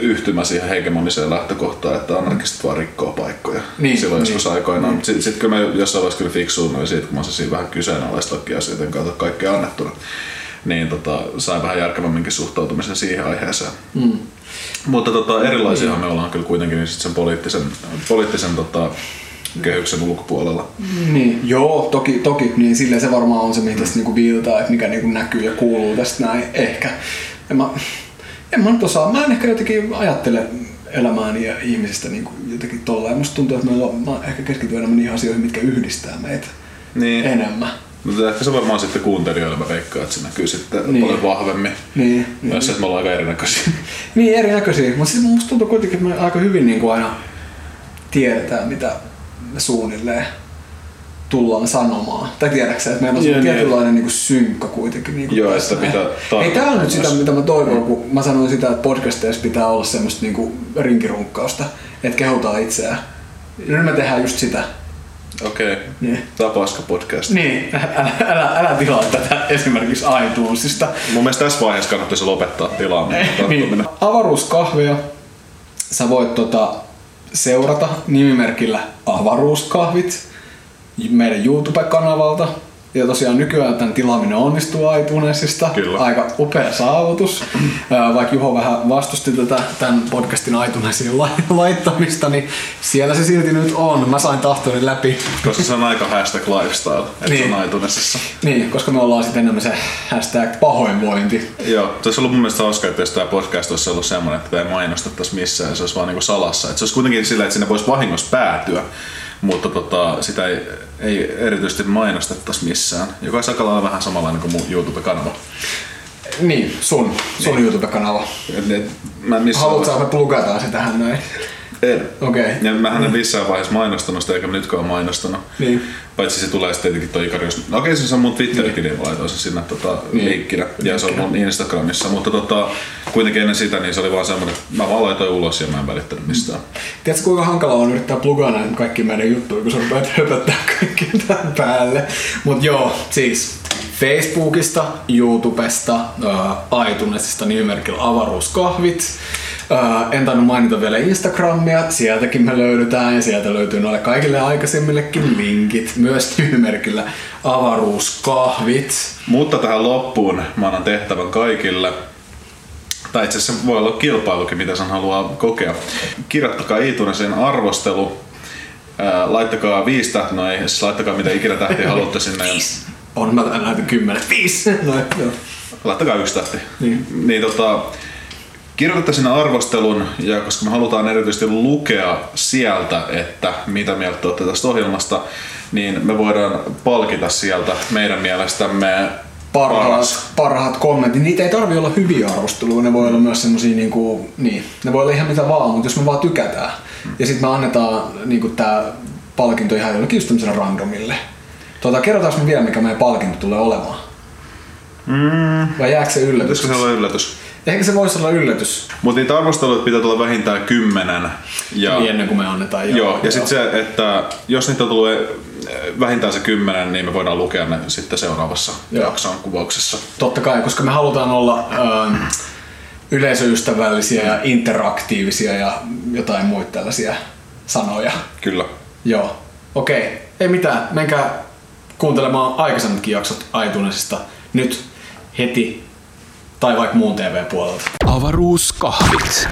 yhtymä siihen hegemoniseen lähtökohtaan, että anarkistit vaan rikkoo paikkoja niin, silloin niin, joskus aikoinaan. Niin. Sitten sit kyllä mä jossain vaiheessa kyllä fiksuun siitä, kun mä osasin vähän kyseenalaistakin asioiden kautta kaikkea annettuna. Niin tota, sain vähän järkevämminkin suhtautumisen siihen aiheeseen. Mm. Mutta tota, erilaisia me ollaan kyllä kuitenkin niin sen poliittisen, poliittisen tota, kehyksen ulkopuolella. Niin, joo, toki, toki niin silleen se varmaan on se, mihin tästä niinku viiltaa, että mikä niinku näkyy ja kuuluu tästä näin, ehkä. En mä, en mä nyt osaa, mä en ehkä jotenkin ajattele elämääni ja ihmisistä niin kuin jotenkin tolleen. Musta tuntuu, että meillä on, mä ehkä keskityn enemmän niihin asioihin, mitkä yhdistää meitä niin. enemmän. Mutta ehkä se varmaan sitten kuuntelijoilla mä veikkaan, että se näkyy sitten niin. paljon vahvemmin. Niin. Myös niin. että me ollaan aika erinäköisiä. niin, erinäköisiä. Mutta siis musta tuntuu kuitenkin, että me aika hyvin niin kuin aina tiedetään, mitä me suunnilleen tullaan sanomaan. Tai tiedätkö että meillä on yeah, tietynlainen niin kuin synkka kuitenkin. Niin Joo, että mitä Ei tämä on nyt sitä, mitä mä toivon, kun mä sanoin sitä, että podcasteissa pitää olla semmoista niin rinkirunkkausta, että kehutaan itseään. Ja nyt me tehdään just sitä. Okei. Okay. Niin. Tämä on paska podcast. Niin, älä, älä, älä tilaa tätä esimerkiksi iTunesista. Mun mielestä tässä vaiheessa kannattaisi lopettaa tilaaminen. niin. Avaruuskahveja sä voit tota, seurata nimimerkillä Avaruuskahvit meidän YouTube-kanavalta. Ja tosiaan nykyään tämän tilaaminen onnistuu iTunesista. Kyllä. Aika upea saavutus. Vaikka Juho vähän vastusti tätä tämän podcastin iTunesiin la- laittamista, niin siellä se silti nyt on. Mä sain tahtoni läpi. Koska se on aika hashtag lifestyle, että Niin. se on iTunesissa. Niin, koska me ollaan sitten enemmän se hashtag pahoinvointi. Joo, se olisi ollut mun mielestä hauska, että jos tämä podcast olisi ollut semmoinen, että tätä ei mainostettaisi missään, se olisi vaan niinku salassa. Että se olisi kuitenkin sillä, että sinne voisi vahingossa päätyä, mutta tota, sitä ei, ei erityisesti mainostettaisi missään. Joka aika lailla vähän samanlainen kuin mun YouTube-kanava. Niin, sun, sun niin. YouTube-kanava. Et, et, mä Haluatko että me plugataan se tähän näin? En. Okei. Ja mä en missään vaiheessa mainostanut sitä, eikä mä nytkään mainostanut. Niin. Paitsi se tulee sitten tietenkin toi Ikarius. No okei, se on mun Twitterikin, niin laitoin sen sinne tota, Niin. linkkinä. Ja se on mun Instagramissa. Mutta tota, kuitenkin ennen sitä, niin se oli vaan semmoinen, että mä vaan laitoin ulos ja mä en välittänyt mistään. Tiedätkö kuinka hankalaa on yrittää plugaa näitä kaikki meidän juttuja, kun sä rupeat höpöttää kaikki tämän päälle. Mut joo, siis Facebookista, YouTubesta, äh, iTunesista nimimerkillä avaruuskahvit. Äh, en tainnut mainita vielä Instagramia, sieltäkin me löydetään ja sieltä löytyy noille kaikille aikaisemmillekin linkit. Myös nimimerkillä avaruuskahvit. Mutta tähän loppuun mä annan tehtävän kaikille. Tai itse asiassa voi olla kilpailukin, mitä sen haluaa kokea. Kirjoittakaa iTunesiin arvostelu. Ää, laittakaa viisi tähtiä, no ei, siis laittakaa mitä ikinä tähtiä haluatte sinne. On, mä näytän kymmenen. Viisi! No, joo. laittakaa yksi tähti. Niin. niin tota, kirjoitatte sinne arvostelun, ja koska me halutaan erityisesti lukea sieltä, että mitä mieltä te olette tästä ohjelmasta, niin me voidaan palkita sieltä meidän mielestämme parhaat, paras. parhaat kommentit. Niitä ei tarvi olla hyviä arvosteluja, ne voi olla myös semmosia niinku, niin, ne voi olla ihan mitä vaan, mutta jos me vaan tykätään. Ja sitten me annetaan niinku tää palkinto ihan jollekin just tämmöiselle randomille. Tota, kerrotaanko me vielä, mikä meidän palkinto tulee olemaan? Mm, Vai jääkö se yllätys? pitäisikö se olla yllätys? Ehkä se voisi olla yllätys Mutta niitä arvosteluita pitää tulla vähintään kymmenen. Ja, niin ennen kuin me annetaan. joo, joo, ja sitten se, että jos niitä tulee vähintään se kymmenen, niin me voidaan lukea ne sitten seuraavassa Joo. jakson kuvauksessa. Totta kai, koska me halutaan olla ähm, yleisöystävällisiä ja interaktiivisia ja jotain muita tällaisia sanoja. Kyllä. Joo. Okei. Ei mitään. Menkää kuuntelemaan aikaisemmatkin jaksot iTunesista nyt heti tai vaikka muun TV-puolelta. Avaruuskahvit.